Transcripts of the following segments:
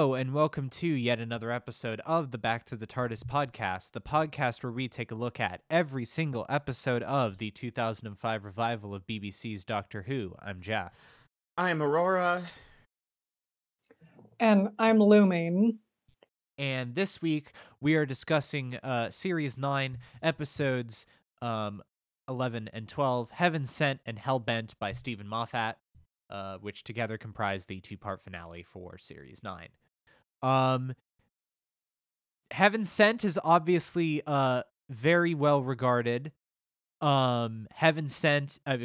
Hello, and welcome to yet another episode of the Back to the TARDIS podcast, the podcast where we take a look at every single episode of the 2005 revival of BBC's Doctor Who. I'm Jeff. I'm Aurora. And I'm Looming. And this week we are discussing uh, Series 9, episodes um, 11 and 12, Heaven Sent and Hellbent by Steven Moffat uh, which together comprise the two part finale for Series 9. Um, Heaven Sent is obviously uh, very well regarded. Um, Heaven Sent, uh,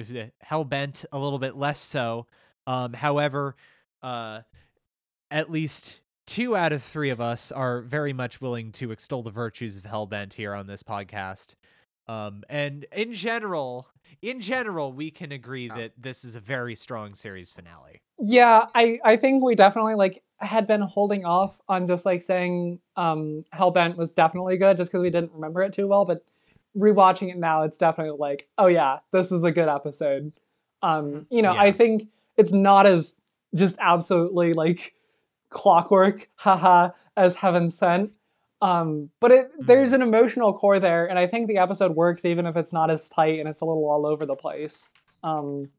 Hellbent, a little bit less so. Um, however, uh, at least two out of three of us are very much willing to extol the virtues of Hellbent here on this podcast. Um, and in general, in general, we can agree that this is a very strong series finale. Yeah, I I think we definitely like had been holding off on just like saying um Hellbent was definitely good just because we didn't remember it too well, but rewatching it now, it's definitely like, oh yeah, this is a good episode. Um, mm-hmm. you know, yeah. I think it's not as just absolutely like clockwork, haha, as Heaven Sent, um, but it mm. there's an emotional core there, and I think the episode works even if it's not as tight and it's a little all over the place. Um,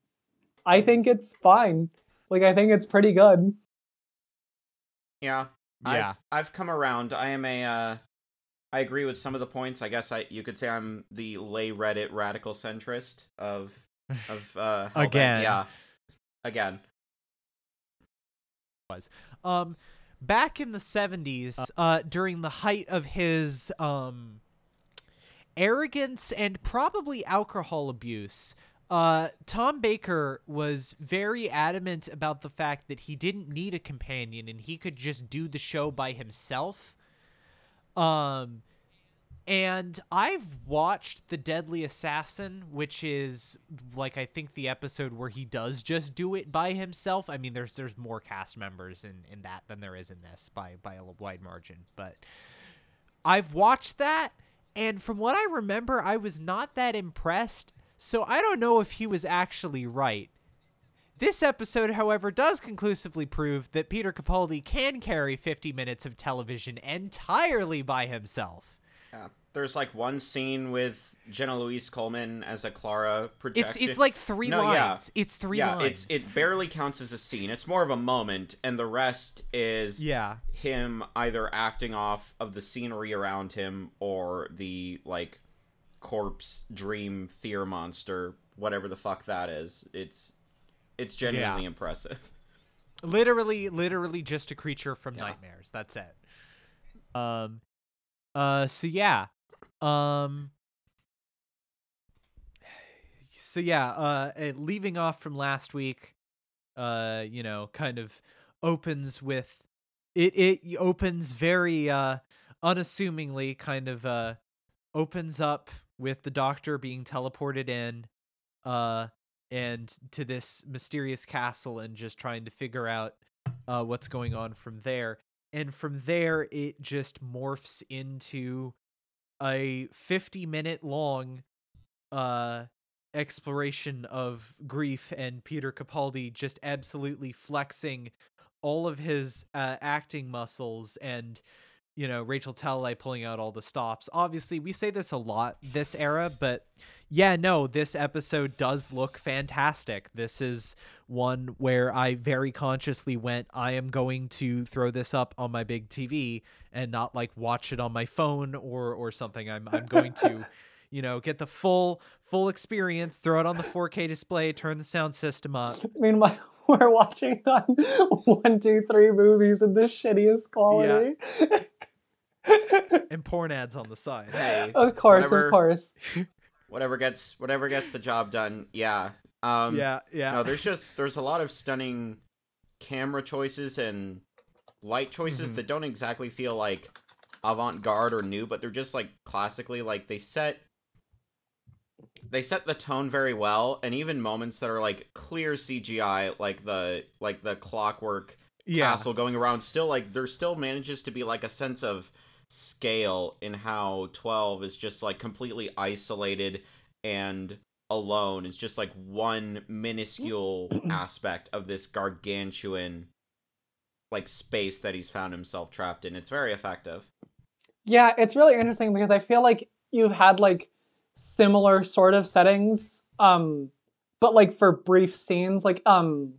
I think it's fine. Like I think it's pretty good. Yeah. Yeah. I've, I've come around. I am a uh I agree with some of the points. I guess I you could say I'm the lay Reddit radical centrist of of uh again. Yeah. Again. Was. Um back in the 70s uh, uh, during the height of his um, arrogance and probably alcohol abuse uh, Tom Baker was very adamant about the fact that he didn't need a companion and he could just do the show by himself. Um, and I've watched The Deadly Assassin, which is like I think the episode where he does just do it by himself. I mean, there's there's more cast members in in that than there is in this by by a wide margin, but I've watched that and from what I remember, I was not that impressed. So I don't know if he was actually right. This episode, however, does conclusively prove that Peter Capaldi can carry 50 minutes of television entirely by himself. Yeah. There's like one scene with Jenna Louise Coleman as a Clara projection. It's it's like three no, lines. Yeah. It's three yeah, lines. It's it barely counts as a scene. It's more of a moment, and the rest is yeah him either acting off of the scenery around him or the like corpse dream fear monster, whatever the fuck that is. It's it's genuinely yeah. impressive. Literally, literally just a creature from yeah. nightmares. That's it. Um, uh, so yeah, um. So yeah, uh, leaving off from last week, uh, you know, kind of opens with it. It opens very uh unassumingly, kind of uh opens up with the doctor being teleported in, uh, and to this mysterious castle and just trying to figure out uh what's going on from there and from there it just morphs into a 50 minute long uh exploration of grief and Peter Capaldi just absolutely flexing all of his uh, acting muscles and you know Rachel Talalay pulling out all the stops. Obviously, we say this a lot this era, but yeah, no, this episode does look fantastic. This is one where I very consciously went, I am going to throw this up on my big TV and not like watch it on my phone or or something. I'm I'm going to, you know, get the full full experience, throw it on the 4K display, turn the sound system up. Meanwhile, we're watching on one, two, three movies in the shittiest quality. Yeah. and porn ads on the side. Hey, of course, whatever, of course whatever gets whatever gets the job done. Yeah. Um, yeah, yeah. No, there's just there's a lot of stunning camera choices and light choices mm-hmm. that don't exactly feel like avant-garde or new, but they're just like classically like they set they set the tone very well and even moments that are like clear CGI like the like the clockwork yeah. castle going around still like there still manages to be like a sense of scale in how 12 is just like completely isolated and alone is just like one minuscule aspect of this gargantuan like space that he's found himself trapped in. It's very effective. Yeah, it's really interesting because I feel like you've had like similar sort of settings, um, but like for brief scenes. Like um,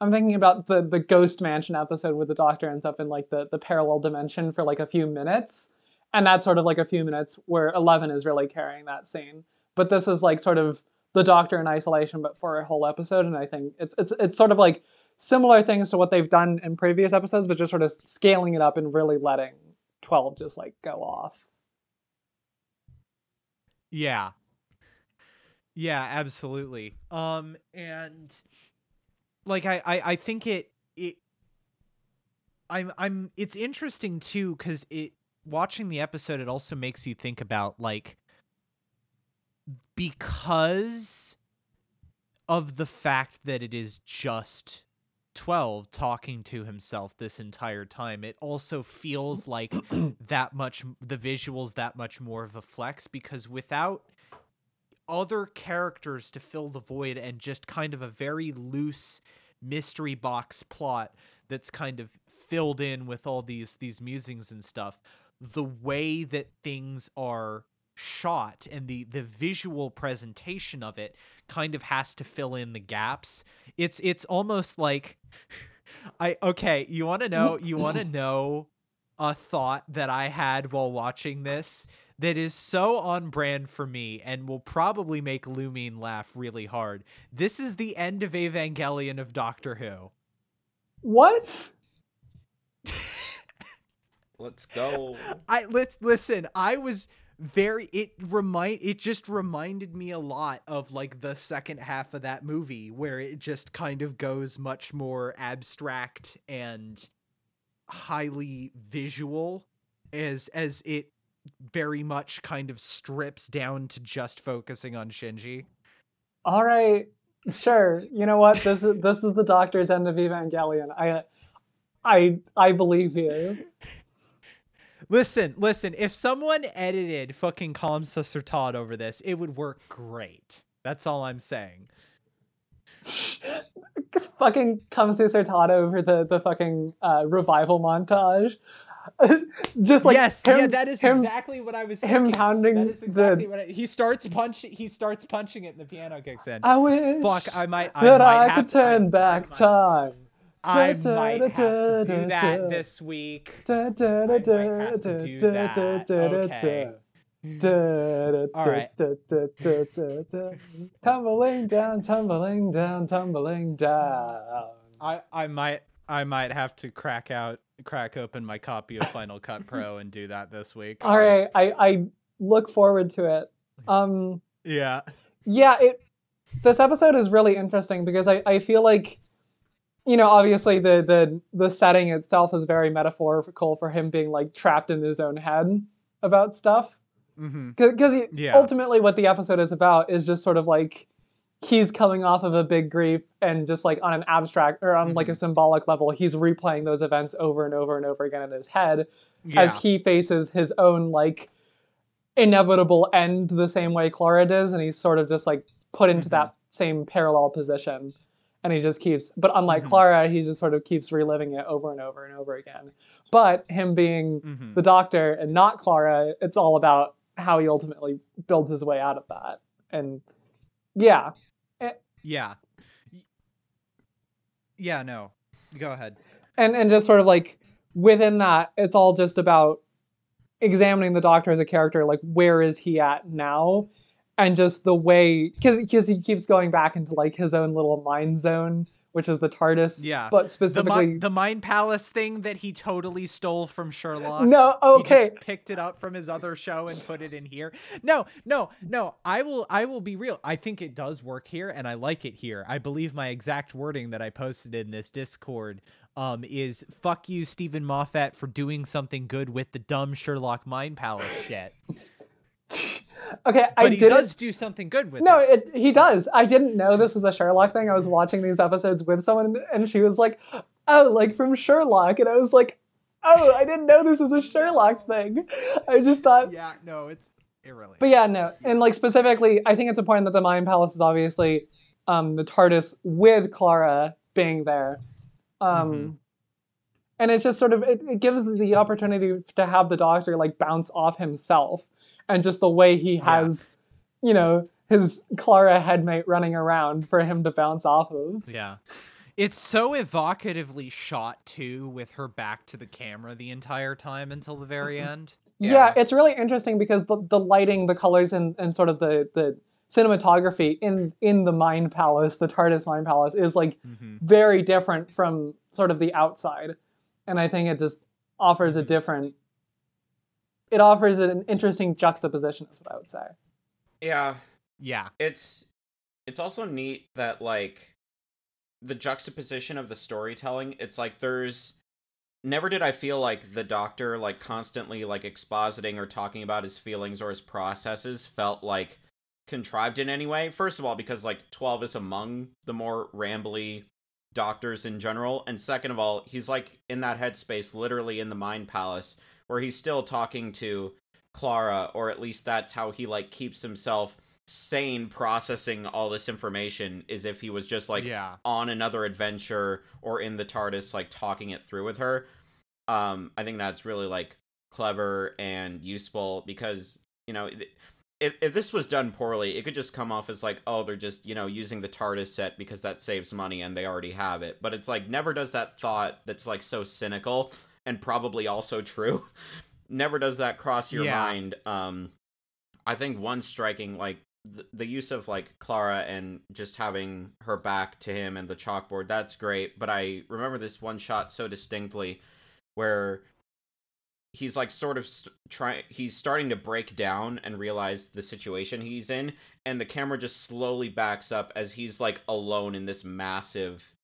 I'm thinking about the the Ghost Mansion episode where the Doctor ends up in like the the parallel dimension for like a few minutes, and that's sort of like a few minutes where Eleven is really carrying that scene. But this is like sort of the Doctor in isolation, but for a whole episode, and I think it's it's it's sort of like similar things to what they've done in previous episodes, but just sort of scaling it up and really letting 12 just like go off. Yeah. Yeah, absolutely. Um and like I I, I think it it I'm I'm it's interesting too cuz it watching the episode it also makes you think about like because of the fact that it is just 12 talking to himself this entire time it also feels like that much the visuals that much more of a flex because without other characters to fill the void and just kind of a very loose mystery box plot that's kind of filled in with all these these musings and stuff. The way that things are shot and the the visual presentation of it kind of has to fill in the gaps. It's it's almost like i okay you want to know you want to know a thought that i had while watching this that is so on brand for me and will probably make Lumine laugh really hard. This is the end of Evangelion of Doctor Who. What? Let's go. I let's listen. I was very it remind it just reminded me a lot of like the second half of that movie where it just kind of goes much more abstract and highly visual as as it very much kind of strips down to just focusing on Shinji. All right, sure. You know what? This is this is the Doctor's end of Evangelion. I, I, I believe you. Listen, listen. If someone edited fucking Komm, süsser Tod over this, it would work great. That's all I'm saying. fucking Komm, süsser Tod over the the fucking uh, revival montage. just like yes, him, yeah, that is him, exactly what I was thinking. Him pounding that is exactly the, what I, he starts punching. He starts punching it, and the piano kicks in. I wish Fuck, I might. I that might I have could turn I, back I time. I might have to do that this week. I might have to do that. Okay. All right. tumbling down, tumbling down, tumbling down. I I might I might have to crack out crack open my copy of Final Cut Pro and do that this week. All right, I I look forward to it. Um yeah. Yeah, it this episode is really interesting because I I feel like you know, obviously the the the setting itself is very metaphorical for him being like trapped in his own head about stuff. Because mm-hmm. yeah. ultimately, what the episode is about is just sort of like he's coming off of a big grief and just like on an abstract or on mm-hmm. like a symbolic level, he's replaying those events over and over and over again in his head yeah. as he faces his own like inevitable end the same way Clara does, and he's sort of just like put into mm-hmm. that same parallel position. And he just keeps, but unlike mm-hmm. Clara, he just sort of keeps reliving it over and over and over again. But him being mm-hmm. the doctor and not Clara, it's all about how he ultimately builds his way out of that. And yeah, eh. yeah. Yeah, no. Go ahead. And and just sort of like within that, it's all just about examining the doctor as a character, like where is he at now? And just the way because because he keeps going back into like his own little mind zone which is the TARDIS. Yeah. But specifically the, the, Mind Palace thing that he totally stole from Sherlock. No, okay. He just picked it up from his other show and put it in here. No, no, no. I will I will be real. I think it does work here and I like it here. I believe my exact wording that I posted in this Discord um, is fuck you, Steven Moffat, for doing something good with the dumb Sherlock Mind Palace shit. Okay, but I he does do something good with no, it. No, he does. I didn't know this was a Sherlock thing. I was watching these episodes with someone, and she was like, "Oh, like from Sherlock," and I was like, "Oh, I didn't know this was a Sherlock thing." I just thought, yeah, no, it's irrelevant. But yeah, no, and like specifically, I think it's important that the Mind Palace is obviously um, the TARDIS with Clara being there. Um, mm-hmm. and it's just sort of it, it gives the opportunity to have the doctor like bounce off himself and just the way he Yeah. has you know his clara headmate running around for him to bounce off of Yeah. It's so evocatively shot too, with her back to the camera the entire time until the very end. yeah, Yeah. it's really interesting because the, the lighting the colors and, and sort of the the cinematography in in the mind palace the tardis mind palace is like Mm-hmm. very different from sort of the outside and i think it just offers a different it offers an interesting juxtaposition is what i would say. Yeah, Yeah. it's it's also neat that like the juxtaposition of the storytelling it's like there's never did i feel like the doctor like constantly like expositing or talking about his feelings or his processes felt like contrived in any way. First of all because like 12 is among the more rambly doctors in general. And second of all he's like in that headspace literally in the mind palace where he's still talking to clara or at least that's how he like keeps himself sane processing all this information is if he was just like yeah. on another adventure or in the TARDIS like talking it through with her. Um I think that's really like clever and useful because, you know, if if this was done poorly, it could just come off as like, oh, they're just, you know, using the TARDIS set because that saves money and they already have it. But it's like never does that thought that's like so cynical and probably also true. never does that cross your Yeah. mind. Um I think one striking like the, the use of like Clara and just having her back to him and the chalkboard that's great but I remember this one shot so distinctly where he's like sort of st- trying he's starting to break down and realize the situation he's in and the camera just slowly backs up as he's like alone in this massive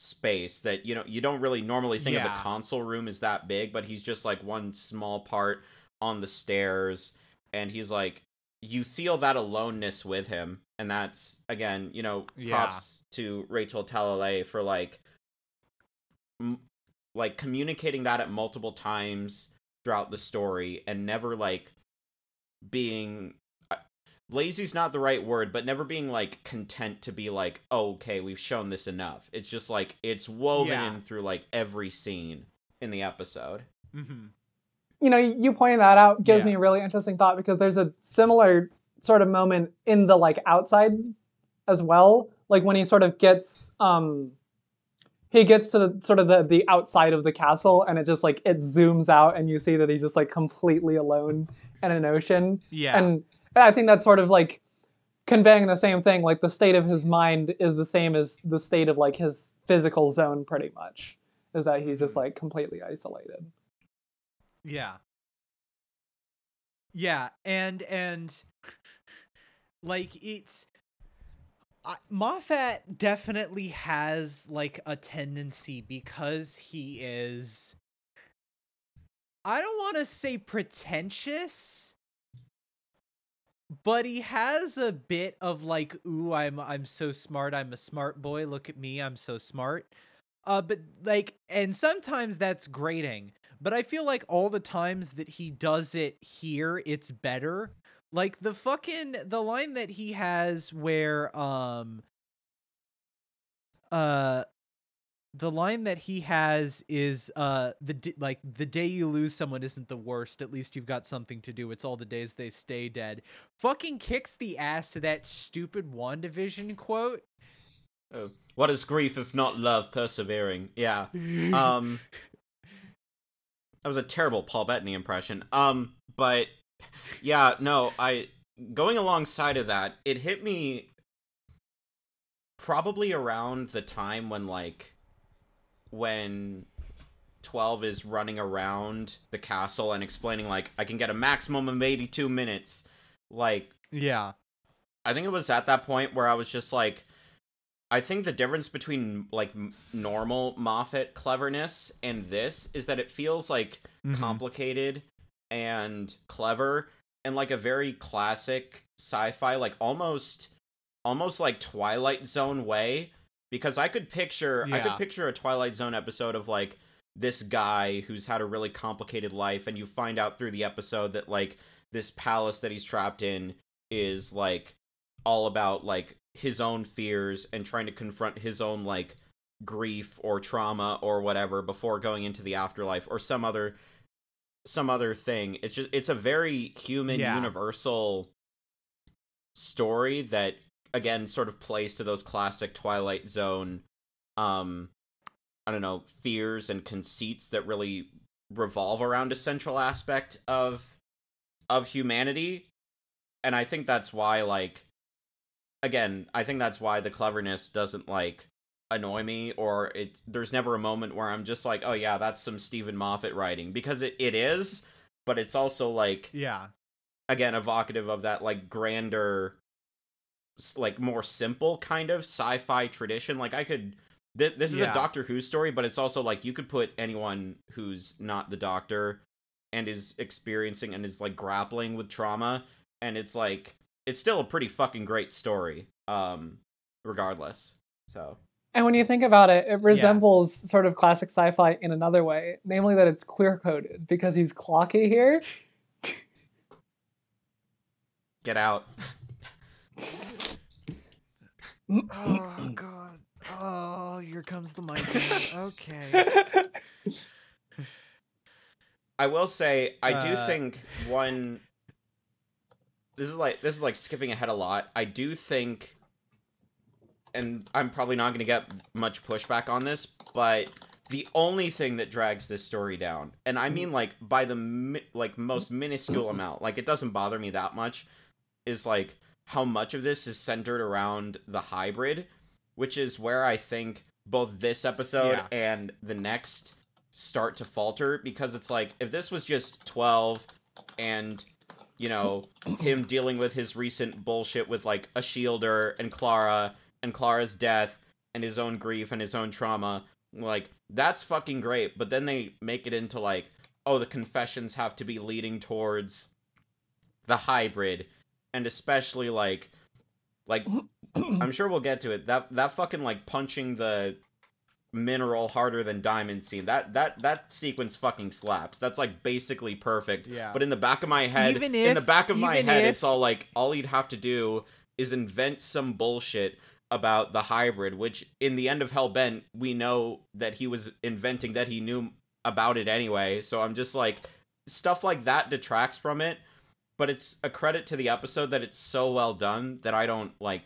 space that you know you don't really normally think of Yeah. the console room as that big but he's just like one small part on the stairs and he's like you feel that aloneness with him and that's again you know Yeah. props to rachel talalay for like m- like communicating that at multiple times throughout the story and never like being lazy's not the right word but never being like content to be like oh, okay we've shown this enough it's just like it's woven Yeah. in through like every scene in the episode Mm-hmm. you know you pointing that out gives Yeah. me a really interesting thought because there's a similar sort of moment in the like outside as well like when he sort of gets um he gets to the, sort of the, the outside of the castle and it just like it zooms out and you see that he's just like completely alone in an ocean Yeah. and i think that's sort of like conveying the same thing like the state of his mind is the same as the state of like his physical zone pretty much is that he's just Mhm. like completely isolated Yeah. Yeah, and and like it's I, Moffat definitely has like a tendency because he is I don't want to say pretentious but he has a bit of like ooh I'm I'm so smart I'm a smart boy look at me I'm so smart uh but like and sometimes that's grating but I feel like all the times that he does it here, it's better. Like the fucking the line that he has where um uh the line that he has is uh the d- like the day you lose someone isn't the worst. At least you've got something to do. It's all the days they stay dead. Fucking kicks the ass to that stupid wandavision quote. Oh. what is grief if not love persevering? Yeah um that was a terrible paul bettany impression. Um but yeah no i going alongside of that it hit me probably around the time when like when 12 is running around the castle and explaining like i can get a maximum of 82 minutes like yeah I think it was at that point where I was just like, I think the difference between like normal Moffat cleverness and this is that it feels like Mhm. complicated and clever and like a very classic sci-fi, like almost, almost like Twilight Zone way. Because I could picture, I could picture a Twilight Zone episode of like this guy who's had a really complicated life, and you find out through the episode that like this palace that he's trapped in is like all about like his own fears and trying to confront his own like grief or trauma or whatever before going into the afterlife or some other some other thing. It's just it's a very human Yeah. universal story that again sort of plays to those classic Twilight Zone um I don't know, fears and conceits that really revolve around a central aspect of of humanity. And I think that's why like again, I think that's why the cleverness doesn't like annoy me or it there's never a moment where I'm just like, "Oh yeah, that's some Steven Moffat writing" because it, it is, but it's also like Yeah. again evocative of that like grander like more simple kind of sci-fi tradition. Like i could th- this is Yeah. a doctor who story but it's also like you could put anyone who's not the doctor and is experiencing and is like grappling with trauma and it's like it's still a pretty fucking great story um regardless. So. And when you think about it, it resembles sort of classic sci-fi in another way, namely that it's queer coded because he's clocky here. get out Oh god. Oh, here comes the mic. okay. I will say I do Uh, think one this is like this is like skipping ahead a lot. I do think and I'm probably not going to get much pushback on this, but the only thing that drags this story down, and I mean like by the mi- like most minuscule amount, like it doesn't bother me that much, is like how much of this is centered around the hybrid, which is where I think both this episode Yeah. and the next start to falter because it's like if this was just 12 and you know him dealing with his recent bullshit with like Ashildr and Clara and Clara's death and his own grief and his own trauma like that's fucking great but then they make it into like oh the confessions have to be leading towards the hybrid and especially like like I'm sure we'll get to it. That that fucking like punching the mineral harder than diamond scene. That that that sequence fucking slaps. That's like basically perfect. Yeah. But in the back of my head, Even in the back of my head, if- it's all like all he'd have to do is invent some bullshit about the hybrid, which in the end of Hellbent, we know that he was inventing that he knew about it anyway. So I'm just like stuff like that detracts from it, but it's a credit to the episode that it's so well done that I don't like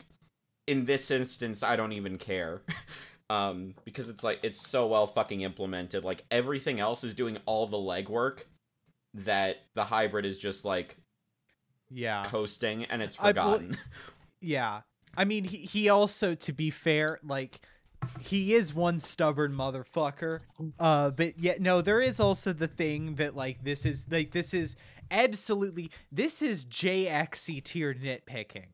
in this instance I don't even care. um because it's like it's so well fucking implemented. Like everything else is doing all the legwork that the hybrid is just like Yeah. coasting and it's I forgotten. Yeah. I mean, he, he also, to be fair, like, he is one stubborn motherfucker. Uh, but yet, no, there is also the thing that, like, this is, like, this is absolutely, this is JXC tier nitpicking.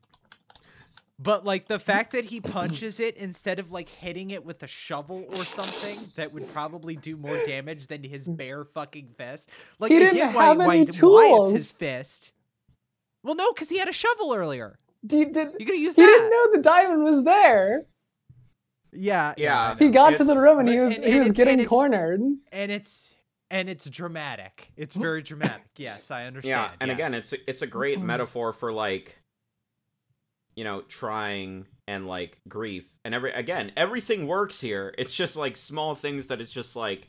But, like, the fact that he punches it instead of, like, hitting it with a shovel or something that would probably do more damage than his bare fucking fist. Like, He didn't get why, have why, any why it's tools. his fist. Well, no, because he had a shovel earlier. Did, did, You could have used he that. didn't know the diamond was there. Yeah, Yeah. I He know. got to the room and he was and- he and was getting and cornered. and it's and it's dramatic. It's very dramatic. Yes, I understand. Yeah, and again, it's a, it's a great Mhm. metaphor for like, you know, trying and like grief and every again everything works here. It's just like small things that it's just like,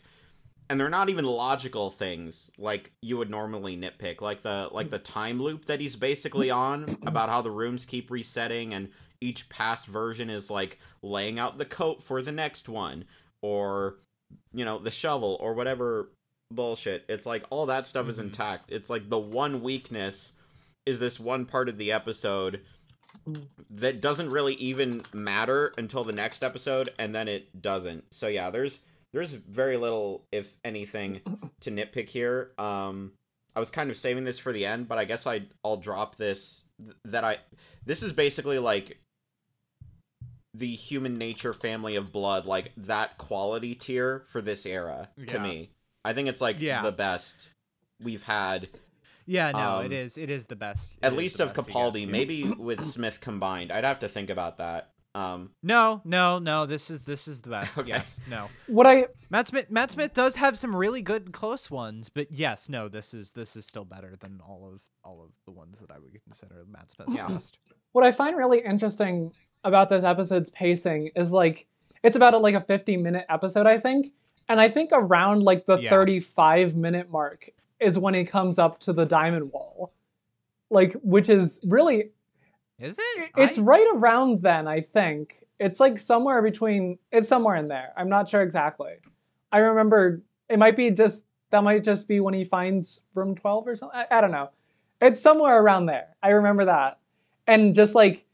and they're not even logical things like you would normally nitpick, like the like the time loop that he's basically on about how the rooms keep resetting and each past version is like laying out the coat for the next one or you know the shovel or whatever bullshit. It's like all that stuff is Mhm. intact. It's like the one weakness is this one part of the episode that doesn't really even matter until the next episode and then it doesn't. So yeah, there's there's very little if anything to nitpick here. Um I was kind of saving this for the end, but I guess I I'll drop this that I this is basically like the human nature family of blood like that quality tier for this era to me. I think it's like Yeah. the best we've had yeah, no, um, it is. It is the best. it at least of Capaldi, maybe with Smith combined. I'd have to think about that. Um, No, no, no. This is this is the best. Okay. Yes, no. What I Matt Smith. Matt Smith does have some really good close ones, but yes, no. This is this is still better than all of all of the ones that I would consider Matt Smith's Yeah. best. what I find really interesting about this episode's pacing is like it's about a, like a 50 minute episode, I think. And I think around like the Yeah. 35 minute mark is when he comes up to the diamond wall. Like, which is really Is it? it's I- right around then, I think. It's like somewhere between it's somewhere in there. I'm not sure exactly. I remember it might be just that might just be when he finds room 12 or something. I, I don't know. It's somewhere around there. I remember that. And just like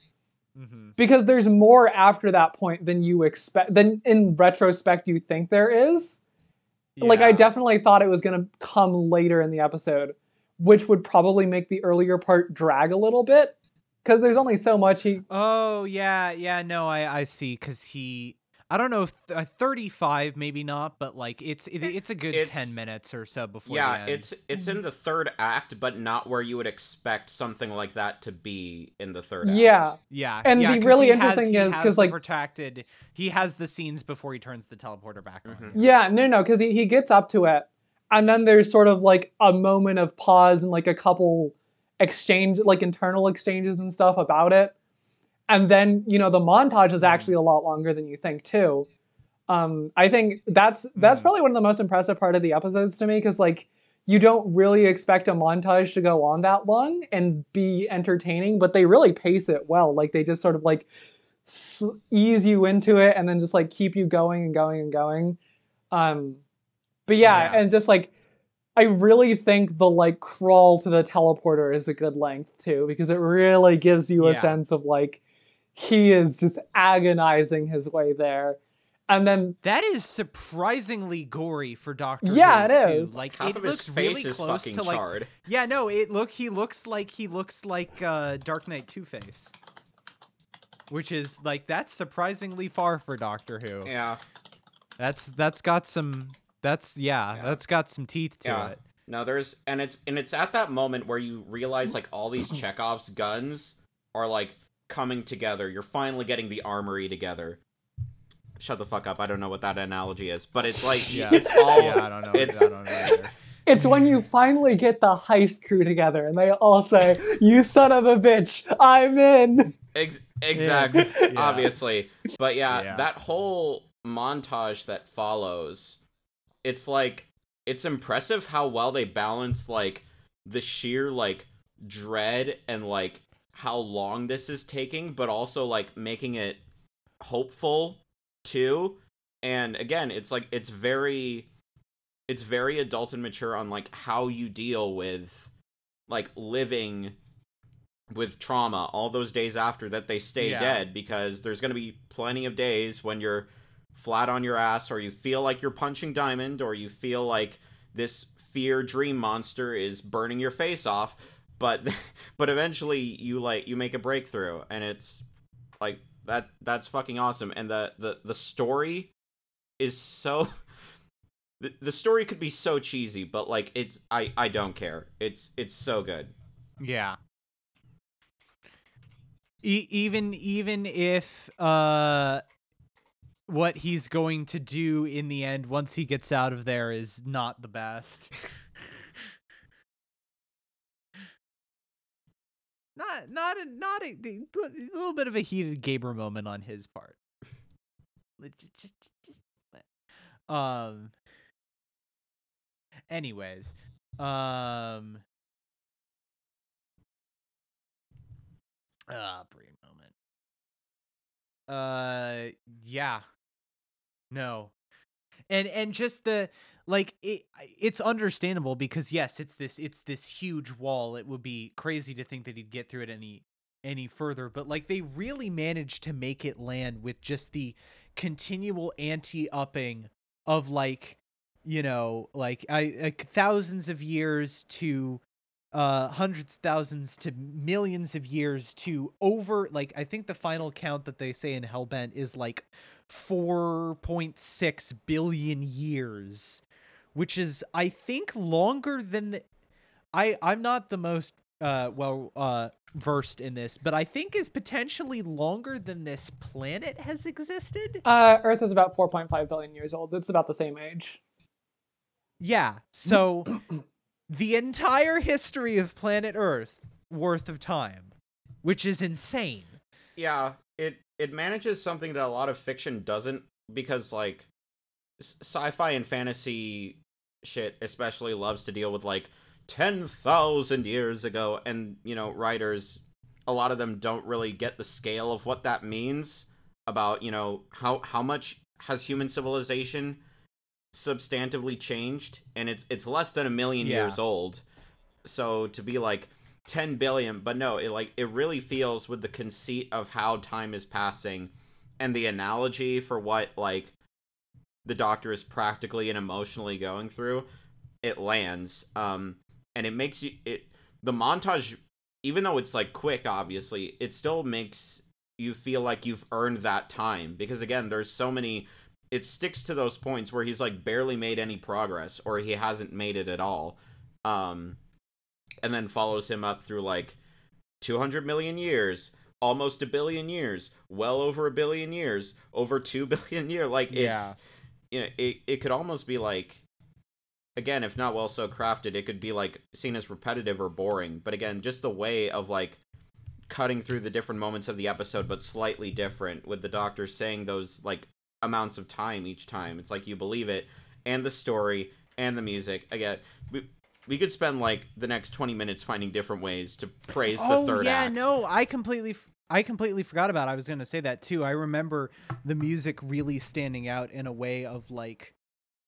Mhm. because there's more after that point than you expect than in retrospect you think there is. Like I definitely thought it was going to come later in the episode, which would probably make the earlier part drag a little bit cuz there's only so much he Oh yeah, yeah. No, I I see. Cause he, I don't know if th- uh, thirty-five, maybe not, but like it's it, it's a good It's- ten minutes or so before. the yeah, end. it's it's in the third act, but not where you would expect something like that to be in the third act. yeah. yeah. and yeah, the 'cause really he has- interesting he is cuz like- protracted. He has the scenes before he turns the teleporter back on. Mhm. Yeah, no, no, because he, he gets up to it, and then there's sort of like a moment of pause and like a couple exchange, like internal exchanges and stuff about it, and then you know the montage is actually a lot longer than you think too. Um, I think that's that's Mhm. probably one of the most impressive part of the episodes to me because like you don't really expect a montage to go on that long and be entertaining, but they really pace it well. Like they just sort of like ease you into it and then just like keep you going and going and going. Um, but yeah, Yeah. and just like I really think the like crawl to the teleporter is a good length too because it really gives you a Yeah. sense of like he is just agonizing his way there. And then That is surprisingly gory for Doctor Yeah, Who, it too. is. Like Half it of his looks face really is close fucking to like charred. Yeah, no, it look he looks like he looks like uh Dark Knight Two Face. Which is like that's surprisingly far for Doctor Who. Yeah. That's that's got some that's yeah, Yeah. that's got some teeth to Yeah. it. No, there's and it's and it's at that moment where you realize like all these Chekhov's guns are like coming together. You're finally getting the armory together. Shut the fuck up. I don't know what that analogy is, but it's like Yeah. it's all yeah, I don't know. it's- I don't know either. it's when you finally get the heist crew together and they all say, "You son of a bitch, I'm in." ex- exactly Yeah. obviously. But yeah, Yeah. that whole montage that follows, it's like it's impressive how well they balance like the sheer like dread and like how long this is taking, but also like making it hopeful too. And again, it's like it's very it's very adult and mature on like how you deal with like living with trauma all those days after that they stay Yeah. dead because there's going to be plenty of days when you're flat on your ass or you feel like you're punching diamond or you feel like this fear dream monster is burning your face off but but eventually you like you make a breakthrough and it's like that that's fucking awesome and the the the story is so the, the story could be so cheesy but like it's i i don't care it's it's so good Yeah. E- even even if uh what he's going to do in the end once he gets out of there is not the best. not not a, not a, a little bit of a heated Gaber moment on his part. Just, just, just um anyways, um Ah, brief moment. Uh, yeah. No. And and just the like it it's understandable because yes, it's this it's this huge wall. It would be crazy to think that he'd get through it any any further, but like they really managed to make it land with just the continual anti-upping of like you know, like I like thousands of years to uh hundreds thousands to millions of years to over like i think the final count that they say in hellbent is like 4.6 billion years which is i think longer than the i i'm not the most uh well uh versed in this but i think is potentially longer than this planet has existed Uh, Earth is about 4.5 billion years old. It's about the same age. yeah so the entire history of planet Earth worth of time, which is insane. yeah it it manages something that a lot of fiction doesn't because like sci-fi and fantasy shit especially loves to deal with like 10,000 years ago and you know writers a lot of them don't really get the scale of what that means about you know how how much has human civilization substantively changed and it's it's less than a million Yeah. years old so to be like 10 billion but no it like it really feels with the conceit of how time is passing and the analogy for what like the doctor is practically and emotionally going through it lands um and it makes you it the montage even though it's like quick obviously it still makes you feel like you've earned that time because again there's so many it sticks to those points where he's like barely made any progress or he hasn't made it at all um and then follows him up through like 200 million years almost a billion years well over a billion years over 2 billion year like it's Yeah. You know it, it could almost be like again if not well so crafted it could be like seen as repetitive or boring. But again just the way of like cutting through the different moments of the episode but slightly different with the doctor saying those like amounts of time each time. It's like you believe it and the story and the music. Again we, we could spend like the next 20 minutes finding different ways to praise the oh third yeah, act. no, I completely, f- I completely forgot about. It. I was gonna say that too. I remember the music really standing out in a way of like,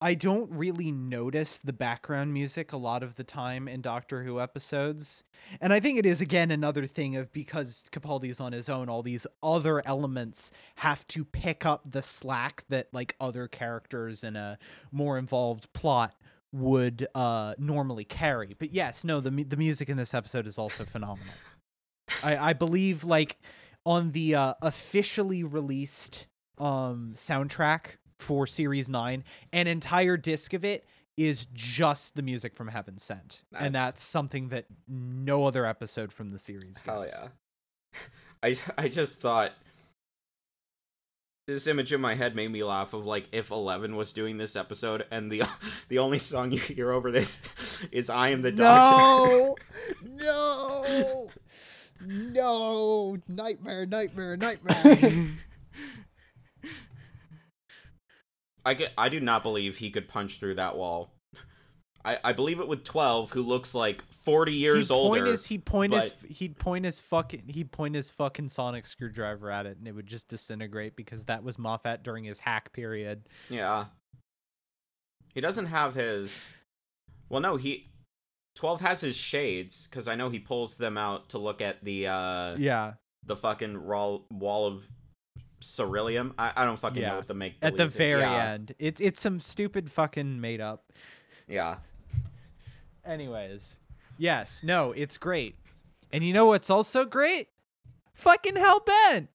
I don't really notice the background music a lot of the time in Doctor Who episodes, and I think it is again another thing of because Capaldi's on his own, all these other elements have to pick up the slack that like other characters in a more involved plot would uh normally carry. But yes, no, the the music in this episode is also phenomenal. I I believe like on the uh, officially released um soundtrack for series 9, an entire disc of it is just the music from Heaven Sent. And That's- something that no other episode from the series Hell yeah. I I just thought this image in my head made me laugh of like if Eleven was doing this episode and the the only song you hear over this is I am the doctor. No, no, no! Nightmare, nightmare, nightmare. I get I do not believe he could punch through that wall. I, I believe it with twelve, who looks like forty years he'd older. Point his, he'd point his but- he'd point his fucking he'd point his fucking sonic screwdriver at it, and it would just disintegrate because that was Moffat during his hack period. Yeah. He doesn't have his. Well, no, he. 12 has his shades, because I know he pulls them out to look at the, uh. Yeah, The fucking raw wall of ceruleum. I, I don't fucking Yeah. know what the make. at the very yeah. end, it's it's some stupid fucking made up. Yeah. Anyways, yes, no, it's great, and you know what's also great? Fucking hell, Hellbent.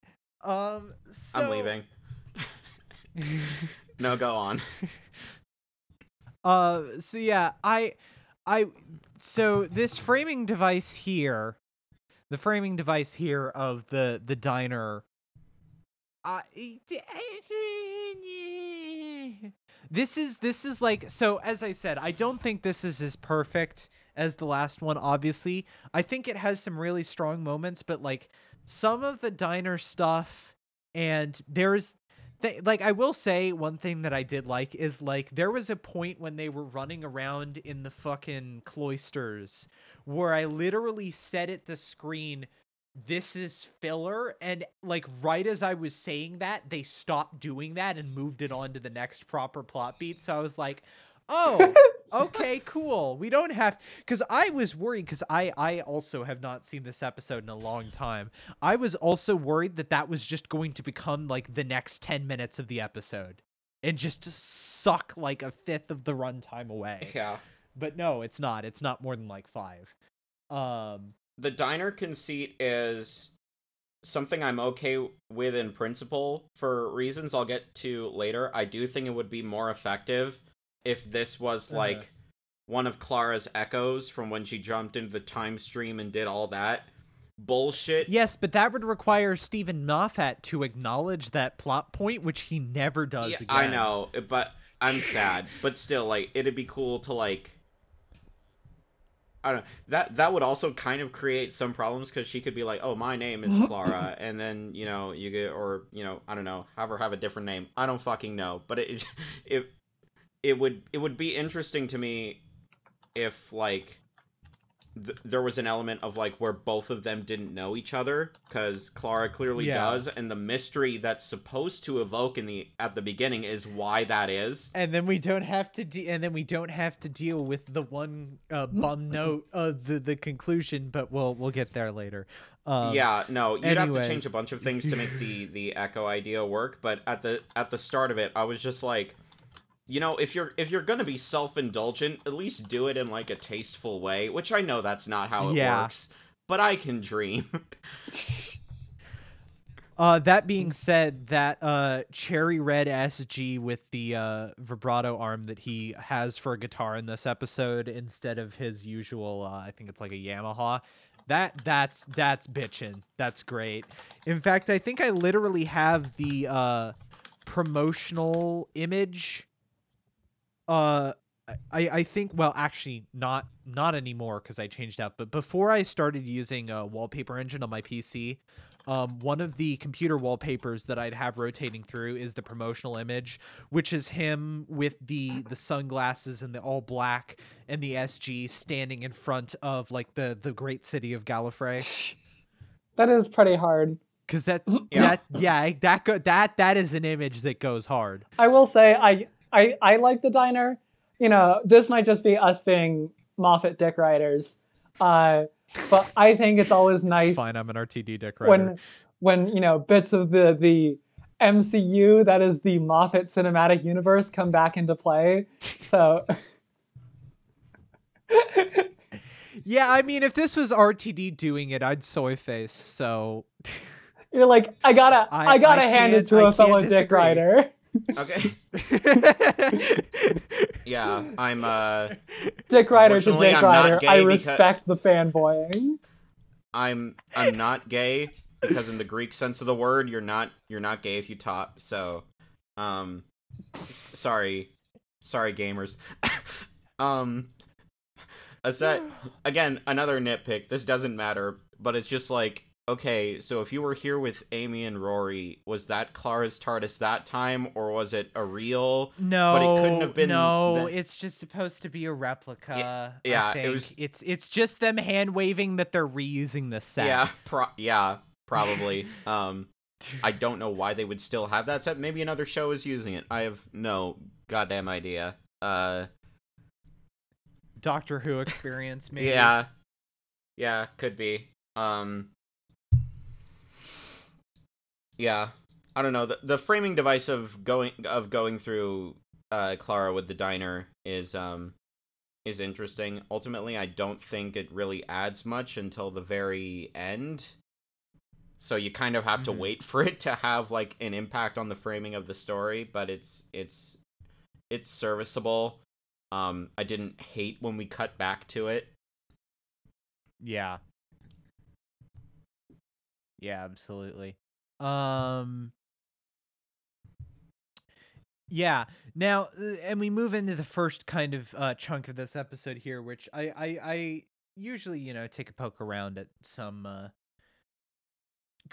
Um, so... I'm leaving. no, go on. Uh, so yeah, I, I, so this framing device here, the framing device here of the the diner, this is this is like so. As I said, I don't think this is as perfect as the last one. Obviously, I think it has some really strong moments, but like some of the diner stuff, and there's like I will say one thing that I did like is like there was a point when they were running around in the fucking cloisters where I literally said at the screen this is filler and like right as I was saying that they stopped doing that and moved it on to the next proper plot beat. So I was like oh okay cool. We don't have because i was worried because i i also have not seen this episode in a long time. I was also worried that that was just going to become like the next 10 minutes of the episode and just suck like a fifth of the runtime away. Yeah. but no it's not. It's not more than like five. Um The diner conceit is something I'm okay with in principle for reasons I'll get to later. I do think it would be more effective if this was Uh-huh. like one of Clara's echoes from when she jumped into the time stream and did all that bullshit. yes but that would require steven moffat to acknowledge that plot point which he never does Yeah, again I know, but I'm sad. But still, like, it'd be cool to like. I don't know. that that would also kind of create some problems because she could be like, "Oh, my name is Clara," and then you know you get or you know I don't know have her have a different name. I don't fucking know, but it it it would it would be interesting to me if like th- there was an element of like where both of them didn't know each other because Clara clearly Yeah. does, and the mystery that's supposed to evoke in the at the beginning is why that is. and then we don't have to de- and then we don't have to deal with the one uh, bum note of the the conclusion but we'll we'll get there later um, yeah, no, you'd have to change a bunch of things to make the the echo idea work. But at the at the start of it, I was just like, you know, if you're if you're gonna be self indulgent, at least do it in like a tasteful way. Which I know that's not how it Yeah. works, but I can dream. Uh, that being said, that uh, cherry red SG with the uh, vibrato arm that he has for a guitar in this episode instead of his usual, uh, I think it's like a Yamaha. That that's that's bitchin'. That's great. In fact, I think I literally have the uh, promotional image. Uh, I I think well actually not not anymore because I changed out. But before I started using a wallpaper engine on my PC, um, one of the computer wallpapers that I'd have rotating through is the promotional image, which is him with the the sunglasses and the all black and the SG standing in front of like the the great city of Gallifrey. That is pretty hard. Because that Yeah. that yeah that go that that is an image that goes hard. I will say I I I like the diner. You know, this might just be us being Moffat dick riders. Uh, but I think it's always nice It's fine. I'm an RTD dick rider. when when you know bits of the the MCU that is the Moffat cinematic universe come back into play. So Yeah, I mean, if this was RTD doing it, I'd soy face. So you're like, I gotta I, I- gotta I hand it to I a fellow can't dick disagree. rider. Okay, yeah, I'm uh, Dick rider to Unfortunately, dick I'm not rider. I because- respect the fanboying. I'm I'm not gay because in the Greek sense of the word, you're not you're not gay if you top. So, um, s- sorry, sorry, gamers. um, aside again, another nitpick. This doesn't matter, but it's just like okay. So if you were here with Amy and Rory, was that Clara's TARDIS that time, or was it a real? no, but it couldn't have been No, the- it's just supposed to be a replica. Yeah, it was- It's it's just them hand waving that they're reusing the set. Yeah, pro- yeah, probably. um. I don't know why they would still have that set. Maybe another show is using it. I have no goddamn idea. Uh, Doctor Who experience, maybe. yeah, yeah, could be. Um, yeah, I don't know. The the framing device of going of going through uh Clara with the diner is um is interesting. Ultimately, I don't think it really adds much until the very end. So you kind of have to Mhm. wait for it to have like an impact on the framing of the story, but it's it's it's serviceable. Um I didn't hate when we cut back to it. Yeah. Yeah, absolutely. Um Yeah. Now, uh, and we move into the first kind of uh, chunk of this episode here, which I, I, I usually, you know, take a poke around at some uh,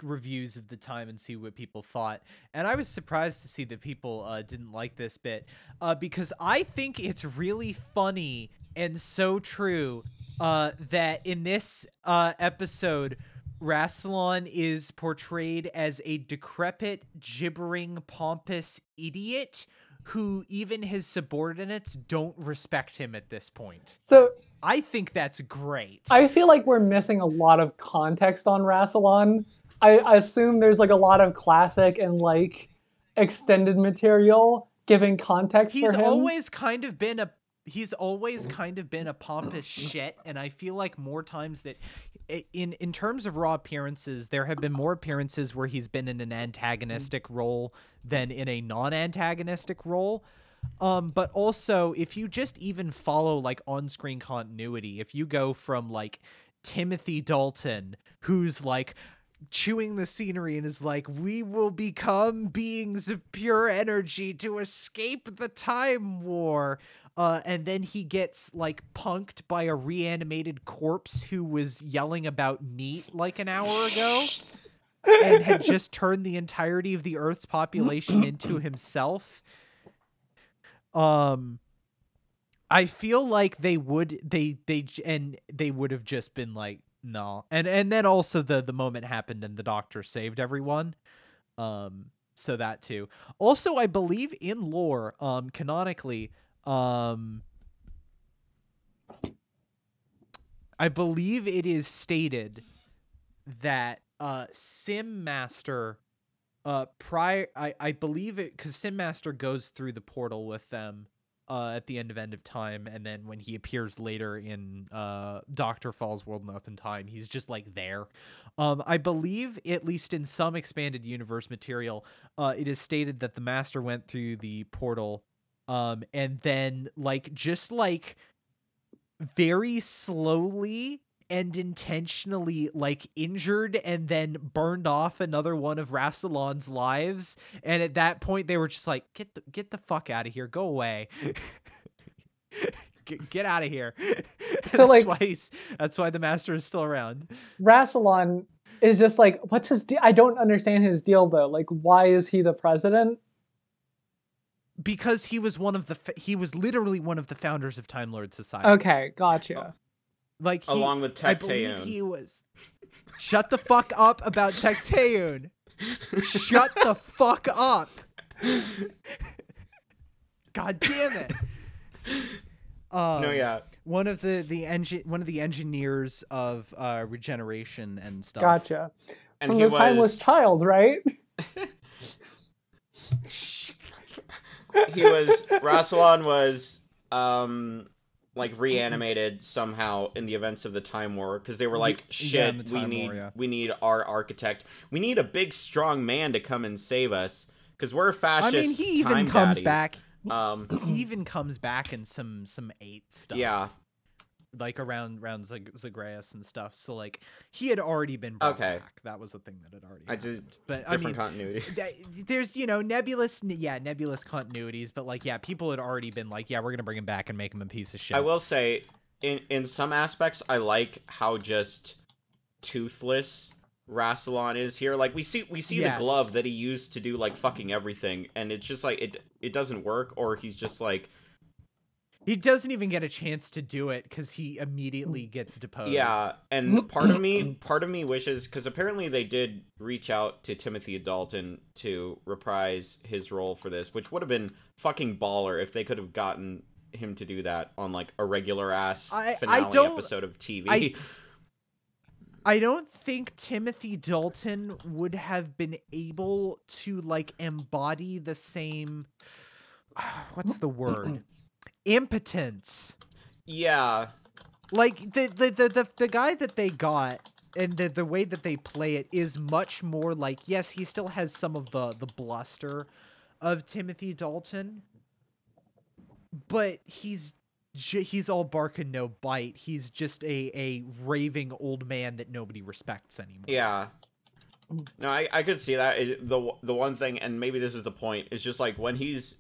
reviews of the time and see what people thought. And I was surprised to see that people uh, didn't like this bit uh, because I think it's really funny and so true uh, that in this uh, episode, Rassilon is portrayed as a decrepit, gibbering, pompous idiot who even his subordinates don't respect him at this point. So I think that's great. I feel like we're missing a lot of context on Rassilon. I, I assume there's like a lot of classic and like extended material giving context he's for him. always kind of been a he's always kind of been a pompous shit and i feel like more times that in in terms of raw appearances there have been more appearances where he's been in an antagonistic role than in a non-antagonistic role um but also if you just even follow like on-screen continuity if you go from like timothy dalton who's like chewing the scenery and is like, We will become beings of pure energy to escape the time war. Uh, and then he gets like punked by a reanimated corpse who was yelling about meat like an hour ago and had just turned the entirety of the earth's population into himself. Um i feel like they would they they and they would have just been like no and and then also the the moment happened and the doctor saved everyone. Um so that too. Also i believe in lore um canonically um i believe it is stated that uh Simm master uh prior i i believe it because Simm master goes through the portal with them uh at the end of end of time and then when he appears later in uh dr falls world nothing time he's just like there. Um i believe at least in some expanded universe material uh it is stated that the master went through the portal um and then like just like very slowly and intentionally like injured and then burned off another one of Rassilon's lives. And at that point, they were just like, "Get the get the fuck out of here! Go away! get, get out of here!" So, that's like- why that's why the master is still around. Rassilon is just like, what's his deal? I don't understand his deal though. Like, why is he the president? Because he was one of the fa- he was literally one of the founders of Time Lord Society. Okay, gotcha. like he, Along with I Tecteun. believe he was. Shut the fuck up about Tecteun. Shut the fuck up. God damn it. Um, no, yeah. One of the the engine one of the engineers of uh regeneration and stuff. Gotcha. And From he the timeless child, right? he was Rassilon was um like reanimated somehow in the events of the time war because they were like shit the we need War, yeah. we need our architect we need a big strong man to come and save us because we're I fascist mean, he even comes daddies. back. um He even comes back in some some eight stuff. yeah like around around Zag- Zagreus and stuff. So like he had already been brought Okay. back. That was a thing that had already I just- happened. But I different mean, continuity th- there's you know nebulous yeah nebulous continuities but like yeah people had already been like yeah we're gonna bring him back and make him a piece of shit I will say, in in some aspects, I like how just toothless Rassilon is here. Like we see we see Yes. the glove that he used to do like fucking everything, and it's just like it it doesn't work, or he's just like he doesn't even get a chance to do it because he immediately mm. gets deposed. Yeah. And mm-hmm. part of mm-hmm. me mm-hmm. part of me wishes because apparently they did reach out to Timothy Dalton to reprise his role for this, which would have been fucking baller if they could have gotten him to do that on like a regular ass I- I finale don't- episode of TV. I- I don't think Timothy Dalton would have been able to like embody the same what's the word impotence yeah. like the the the the, the guy that they got and the the way that they play it is much more like yes he still has some of the the bluster of Timothy Dalton but he's he's all bark and no bite he's just a a raving old man that nobody respects anymore Yeah. No, I, I could see that. The the one thing, and maybe this is the point, is just like when he's,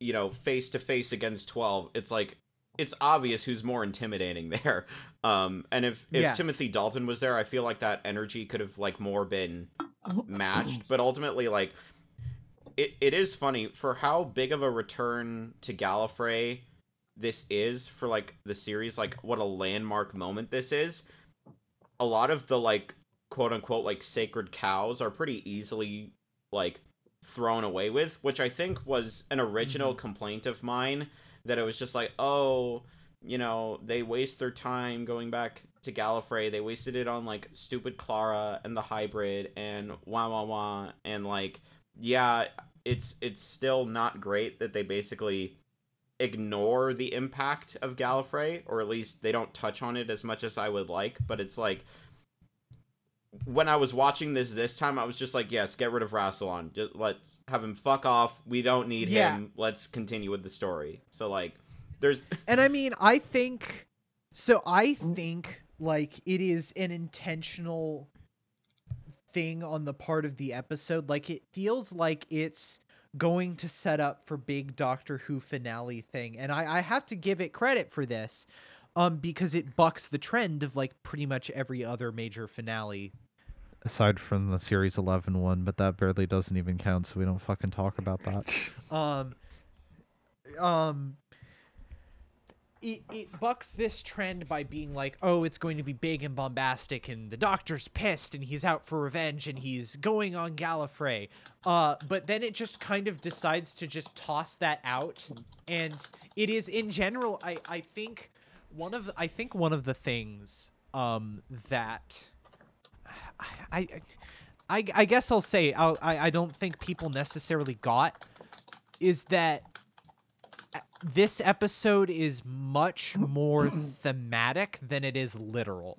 you know, face to face against twelve. It's like it's obvious who's more intimidating there. Um, and if if Yes. Timothy Dalton was there, I feel like that energy could have like more been matched. But ultimately, like it, it is funny for how big of a return to Gallifrey this is for like the series. Like what a landmark moment this is. A lot of the like quote unquote like sacred cows are pretty easily like thrown away with, which I think was an original mm-hmm. complaint of mine that it was just like, oh, you know, they waste their time going back to Gallifrey. They wasted it on like stupid Clara and the hybrid and wah wah wah. And like yeah, it's it's still not great that they basically ignore the impact of Gallifrey or at least they don't touch on it as much as I would like, but it's like when I was watching this this time, I was just like, yes, get rid of Rassilon. Just let's have him fuck off. We don't need Yeah. him. Let's continue with the story. So like, there's And I mean, I think so I mm. think like it is an intentional thing on the part of the episode. Like it feels like it's going to set up for big Doctor Who finale thing. And I, I have to give it credit for this. Um, because it bucks the trend of like pretty much every other major finale aside from the series 11 one but that barely doesn't even count so we don't fucking talk about that um um it, it bucks this trend by being like, oh, it's going to be big and bombastic, and the doctor's pissed, and he's out for revenge, and he's going on Gallifrey. Uh, but then it just kind of decides to just toss that out, and it is in general, I I think one of I think one of the things um that I I I, I guess I'll say I'll, I I don't think people necessarily got is that this episode is much more thematic than it is literal.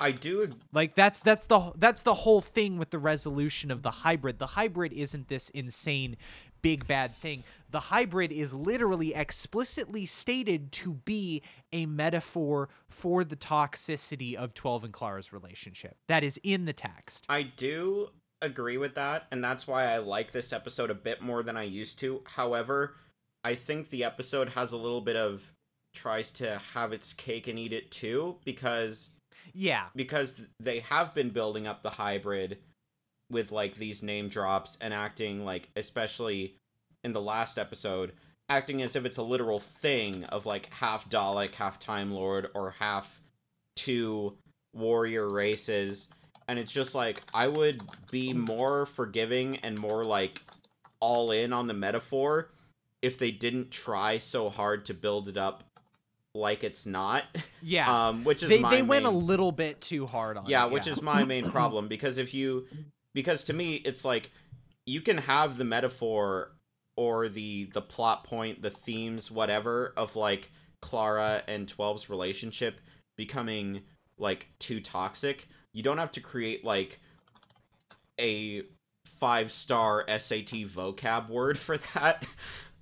I do like that's that's the that's the whole thing with the resolution of the hybrid. The hybrid isn't this insane big bad thing. The hybrid is literally explicitly stated to be a metaphor for the toxicity of 12 and Clara's relationship. That is in the text. I do agree with that, and that's why I like this episode a bit more than I used to. However, I think the episode has a little bit of tries to have its cake and eat it too because yeah because they have been building up the hybrid with like these name drops and acting like especially in the last episode acting as if it's a literal thing of like half Dalek, half Time Lord, or half two warrior races. And it's just like I would be more forgiving and more like all in on the metaphor if they didn't try so hard to build it up like it's not. Yeah. Um, which is they my they went a little bit too hard on. yeah, it, which is my main problem because if you because to me it's like you can have the metaphor or the the plot point, the themes, whatever of like Clara and 12's relationship becoming like too toxic. You don't have to create like a five star SAT vocab word for that.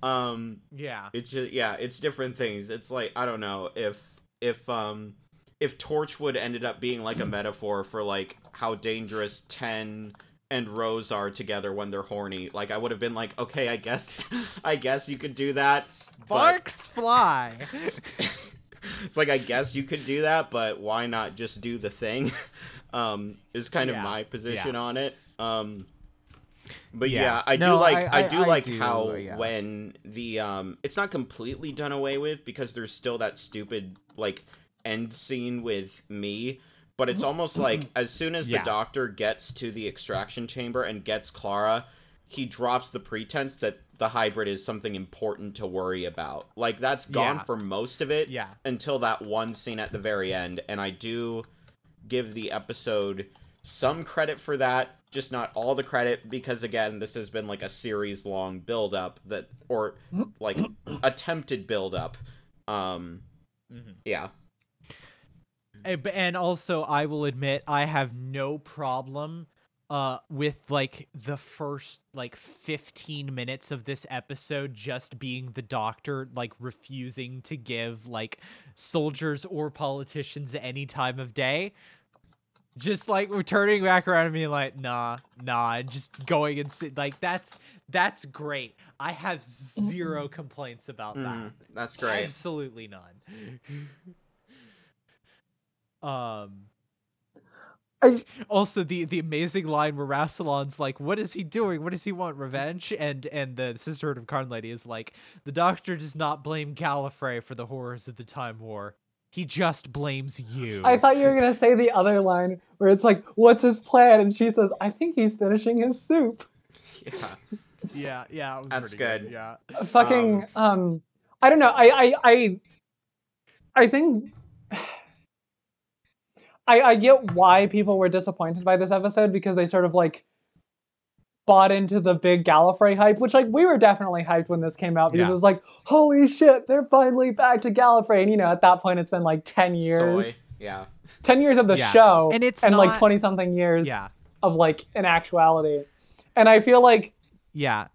Um yeah. it's just yeah it's different things it's like i don't know if if um if torchwood ended up being like a metaphor for like how dangerous 10 and rose are together when they're horny like i would have been like okay i guess i guess you could do that but- fly. it's like i guess you could do that but why not just do the thing um is kind Yeah, of my position yeah. on it um but Yeah. yeah, I do like I- I, I- do I like how uh, when the um it's not completely done away with because there's still that stupid like end scene with me, but it's almost like as soon as Yeah. the doctor gets to the extraction chamber and gets Clara, he drops the pretense that the hybrid is something important to worry about. Like that's gone Yeah. for most of it Yeah. until that one scene at the very end and I do give the episode some credit for that just not all the credit because again this has been like a series long build up that or like attempted build up um Mhm. yeah and also i will admit i have no problem uh with like the first like 15 minutes of this episode just being the doctor like refusing to give like soldiers or politicians any time of day. Just like we're turning back around and being like nah nah and just going and sit like that's that's great. I have zero complaints about that. Mhm, that's great. Absolutely none. um. I- Also, the the amazing line where Rassilon's like, "What is he doing? What does he want? Revenge?" And and the Sisterhood of Karn Lady is like, "The Doctor does not blame Gallifrey for the horrors of the Time War. He just blames you." I thought you were gonna say the other line where it's like, "What's his plan?" and she says, "I think he's finishing his soup." yeah yeah, yeah, it was That's good. good. Yeah, Fucking um, I don't know. I I I, I think. I, I get why people were disappointed by this episode because they sort of like bought into the big Gallifrey hype, which like we were definitely hyped when this came out because Yeah. it was like, holy shit, they're finally back to Gallifrey. And you know, at that point it's been like ten years. soy yeah 10 years of the Yeah. show And it's and like 20 something years yeah, of like in actuality and i feel like yeah.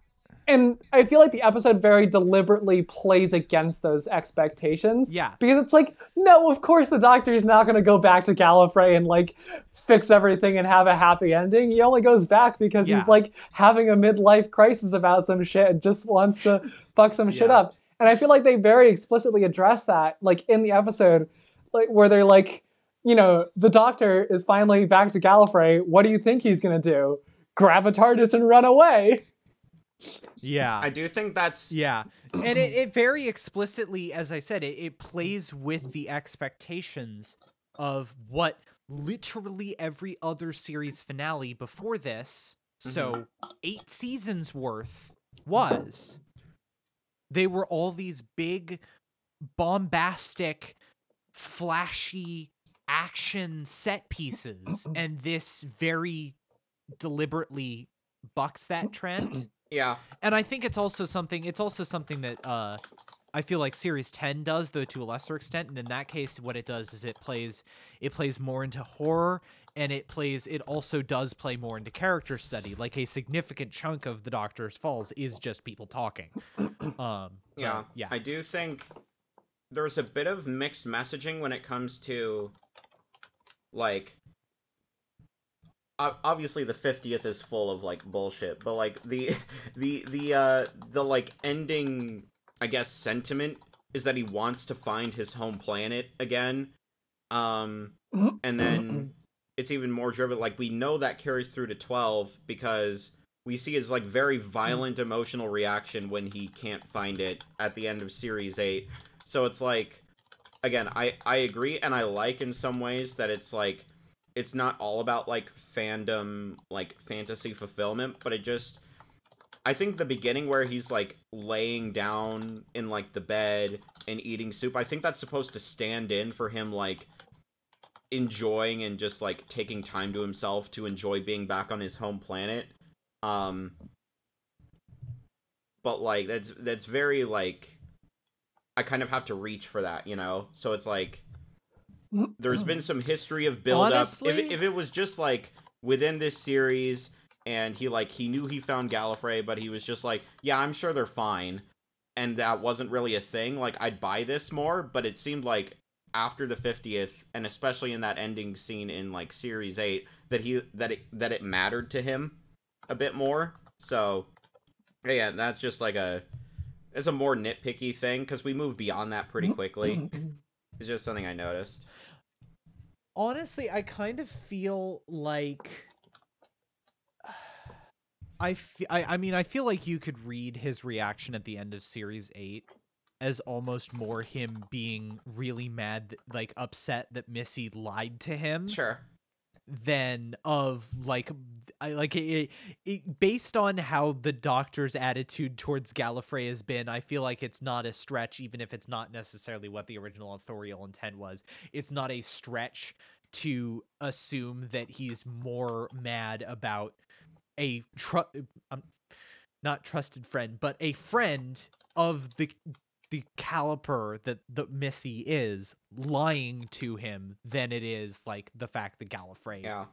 And I feel like the episode very deliberately plays against those expectations. Yeah. Because it's like, no, of course the doctor's not going to go back to Gallifrey and like fix everything and have a happy ending. He only goes back because Yeah. he's like having a midlife crisis about some shit and just wants to fuck some shit up. And I feel like they very explicitly address that, like in the episode, like where they're like, you know, the doctor is finally back to Gallifrey. What do you think he's gonna do? Grab a TARDIS and run away? Yeah. I do think that's Yeah. And it, it very explicitly, as I said, it, it plays with the expectations of what literally every other series finale before this, mm-hmm. so eight seasons worth, was. They were all these big, bombastic, flashy action set pieces, and this very deliberately bucks that trend yeah. and I think it's also something. It's also something that uh, I feel like Series Ten does, though to a lesser extent. And in that case, what it does is it plays it plays more into horror, and it plays it also does play more into character study. Like a significant chunk of the Doctor's Falls is just people talking. Um, Yeah, but yeah, I do think there's a bit of mixed messaging when it comes to like obviously the 50th is full of like bullshit, but like the the the uh the like ending I guess sentiment is that he wants to find his home planet again. Um and then it's even more driven like we know that carries through to 12 because we see his like very violent emotional reaction when he can't find it at the end of series 8 so it's like again i i agree and i like in some ways that it's like it's not all about like fandom like fantasy fulfillment but it just i think the beginning where he's like laying down in like the bed and eating soup i think that's supposed to stand in for him like enjoying and just like taking time to himself to enjoy being back on his home planet. Um but like that's that's very like i kind of have to reach for that you know? So it's like there's oh. been some history of build up if, it- if it was just like within this series and he like he knew he found gallifrey but he was just like yeah i'm sure they're fine and that wasn't really a thing like i'd buy this more but it seemed like after the 50th and especially in that ending scene in like series 8 that he that it that it mattered to him a bit more. So yeah that's just like a it's a more nitpicky thing because we move beyond that pretty mm-hmm. quickly. Mm-hmm. It's just something i noticed honestly, I kind of feel like I, fe- I I mean I feel like you could read his reaction at the end of series 8 as almost more him being really mad like upset that Missy lied to him. Sure than of like I like it, it based on how the doctor's attitude towards Gallifrey has been I feel like it's not a stretch even if it's not necessarily what the original authorial intent was. It's not a stretch to assume that he's more mad about a tru- um, not trusted friend but a friend of the the caliper that the Missy is lying to him than it is like the fact that Gallifrey yeah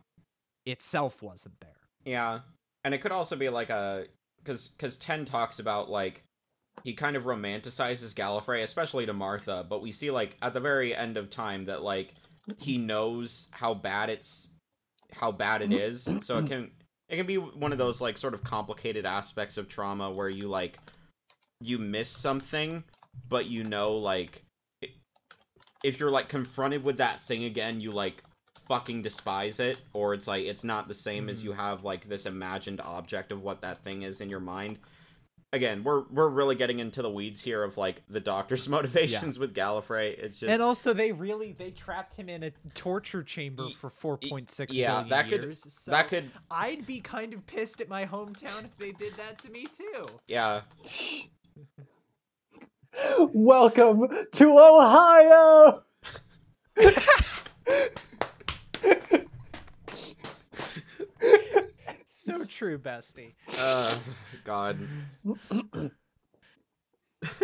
itself wasn't there. Yeah, and it could also be like a because because Ten talks about like he kind of romanticizes Gallifrey, especially to Martha. But we see like at the very end of time that like he knows how bad it's how bad it is. So it can it can be one of those like sort of complicated aspects of trauma where you like you miss something, but you know like if you're like confronted with that thing again, you like fucking despise it or it's like it's not the same as Mhm. you have like this imagined object of what that thing is in your mind again we're we're really getting into the weeds here of like the doctor's motivations with gallifrey it's just and also, they really they trapped him in a torture chamber for four point six yeah, that could- years. so that could I'd be kind of pissed at my hometown if they did that to me too. yeah Welcome to Ohio. So true, bestie. uh god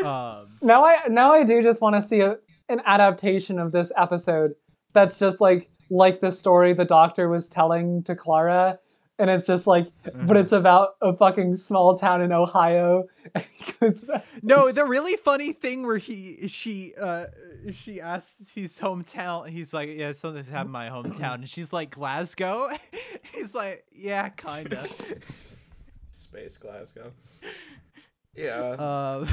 Um, Now I now I do just want to see a, an adaptation of this episode that's just like like the story the doctor was telling to Clara and it's just like, Mm-hmm. but it's about a fucking small town in Ohio. And he goes back. No, the really funny thing where he she uh she asks his hometown. He's like, yeah, something's happened in my hometown, and she's like, Glasgow. He's like, yeah, kinda. Space Glasgow. Yeah. Uh,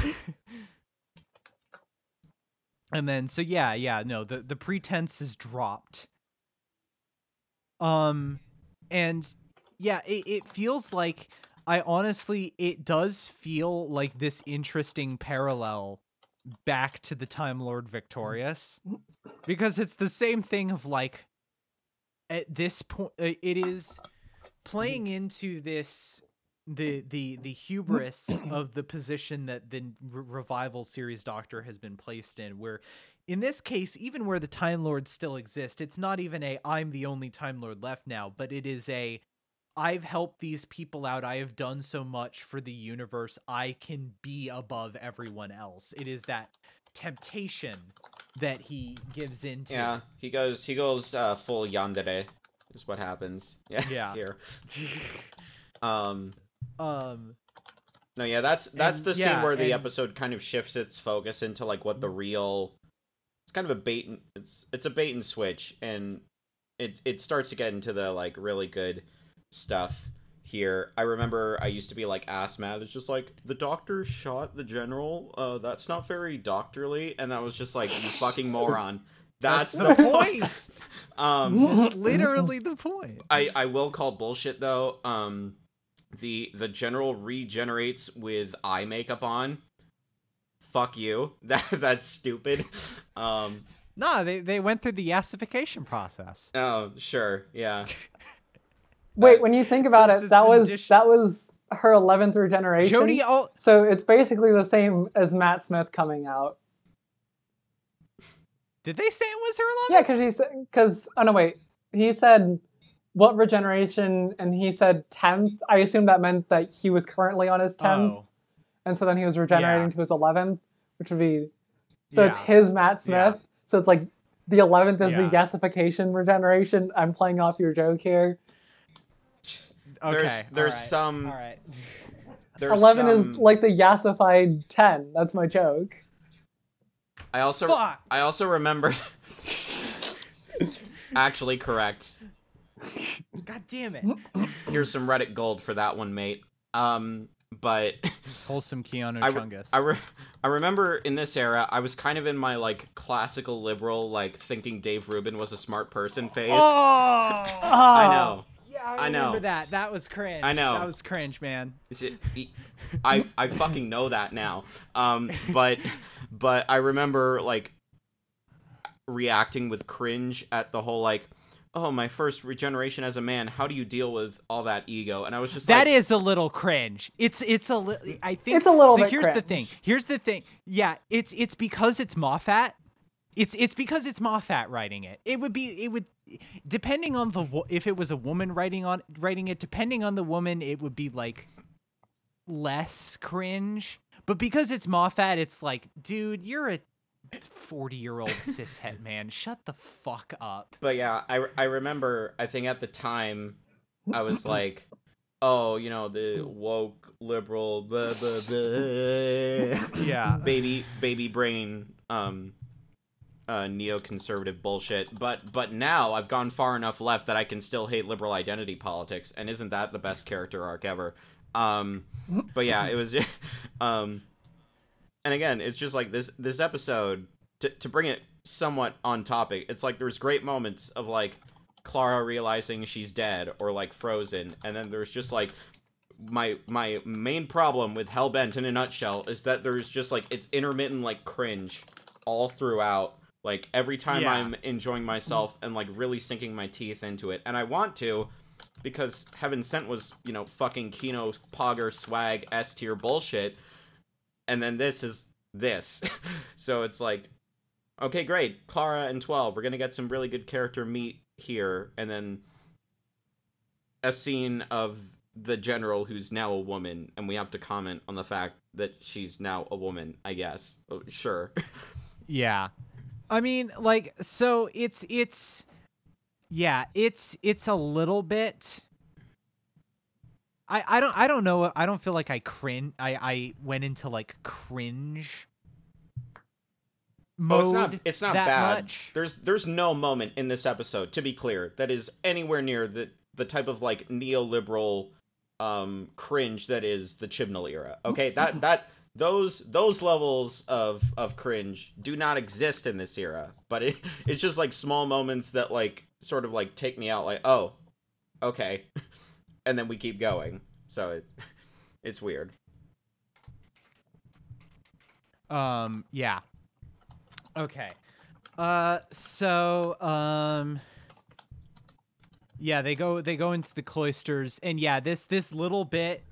and then so yeah, yeah, no, the the pretense is dropped. Um, and yeah, it, it feels like I honestly it does feel like this interesting parallel back to the Time Lord Victorious mm. because it's the same thing of like at this point uh, it is playing into this the the the hubris of the position that the re- revival series doctor has been placed in where in this case even where the time lords still exist it's not even a i'm the only time lord left now but it is a i've helped these people out i have done so much for the universe i can be above everyone else it is that temptation that he gives into Yeah, he goes he goes uh full yandere is what happens. Yeah. Yeah. Here. Um um no, yeah, that's that's And- the scene yeah, where the and- episode kind of shifts its focus into like what the real it's kind of a bait and it's it's a bait and switch and it it starts to get into the like really good stuff here. I remember I used to be like ass mad. It's just like the doctor shot the general. Uh that's not very doctorly and that was just like you fucking moron. That's, the point Um that's literally the point I I will call bullshit though. Um, the the general regenerates with eye makeup on. Fuck you. That that's stupid. Um. Nah, they, they went through the yassification process. Oh sure. Yeah. Wait, when you think about it, that was that was her 11th regeneration. Jody, oh, So it's basically the same as Matt Smith coming out. did they say it was her 11th? Yeah, because he said, because oh no, wait, he said what regeneration, and he said 10th. I assume that meant that he was currently on his 10th, Oh, and so then he was regenerating Yeah. to his 11th, which would be so it's his Matt Smith. Yeah. So it's like the 11th is the Yeah. yassification regeneration. I'm playing off your joke here. Okay, there's there's alright, some All right. there's 11 some, is like the yassified 10. That's my joke. I also Fuck. I also remember. Actually, correct. God damn it. Here's some Reddit gold for that one, mate. Um, but Wholesome Keanu I re- Chungus. I, re- I remember in this era, I was kind of in my like classical liberal, like thinking Dave Rubin was a smart person phase. oh, I know. Yeah, I, I know. remember that. That was cringe. I know. That was cringe, man. Is it, I I fucking know that now. Um, but but I remember like reacting with cringe at the whole like, oh my first regeneration as a man. How do you deal with all that ego? And I was just That like, is a little cringe. It's it's a little I think It's a little so bit here's the thing. Here's the thing. Yeah, it's it's because it's Moffat. It's it's because it's Moffat writing it. It would be it would depending on the if it was a woman writing on writing it depending on the woman it would be like less cringe. But because it's Moffat it's like dude, you're a 40-year-old cishet man. Shut the fuck up. But yeah, I I remember. I think at the time, I was like, oh, you know, the woke liberal, blah, blah, blah. Yeah. baby baby brain um uh neoconservative bullshit but but now i've gone far enough left that i can still hate liberal identity politics and isn't that the best character arc ever um but yeah it was um and again it's just like this this episode to, to bring it somewhat on topic it's like there's great moments of like clara realizing she's dead or like frozen and then there's just like my my main problem with Hellbent in a nutshell is that there's just like it's intermittent like cringe all throughout. Like every time Yeah. I'm enjoying myself and like really sinking my teeth into it, and I want to because Heaven Sent was you know fucking Kino Pogger swag S tier bullshit, and then this is this, so it's like okay great Clara and Twelve we're gonna get some really good character meet here, and then a scene of the general who's now a woman and we have to comment on the fact that she's now a woman i guess Oh, sure Yeah. I mean, like so it's it's yeah, it's it's a little bit I, I don't I don't know I don't feel like I cringe I I went into like cringe mode Oh, it's not. It's not bad. much. There's there's no moment in this episode, to be clear, that is anywhere near the the type of like neoliberal um cringe that is the Chibnall era. Okay, that that those those levels of of cringe do not exist in this era. But it it's just like small moments that like sort of like take me out. Like oh, okay, and then we keep going. So it it's weird. Um yeah. Okay. Uh so um yeah, they go they go into the cloisters and yeah, this this little bit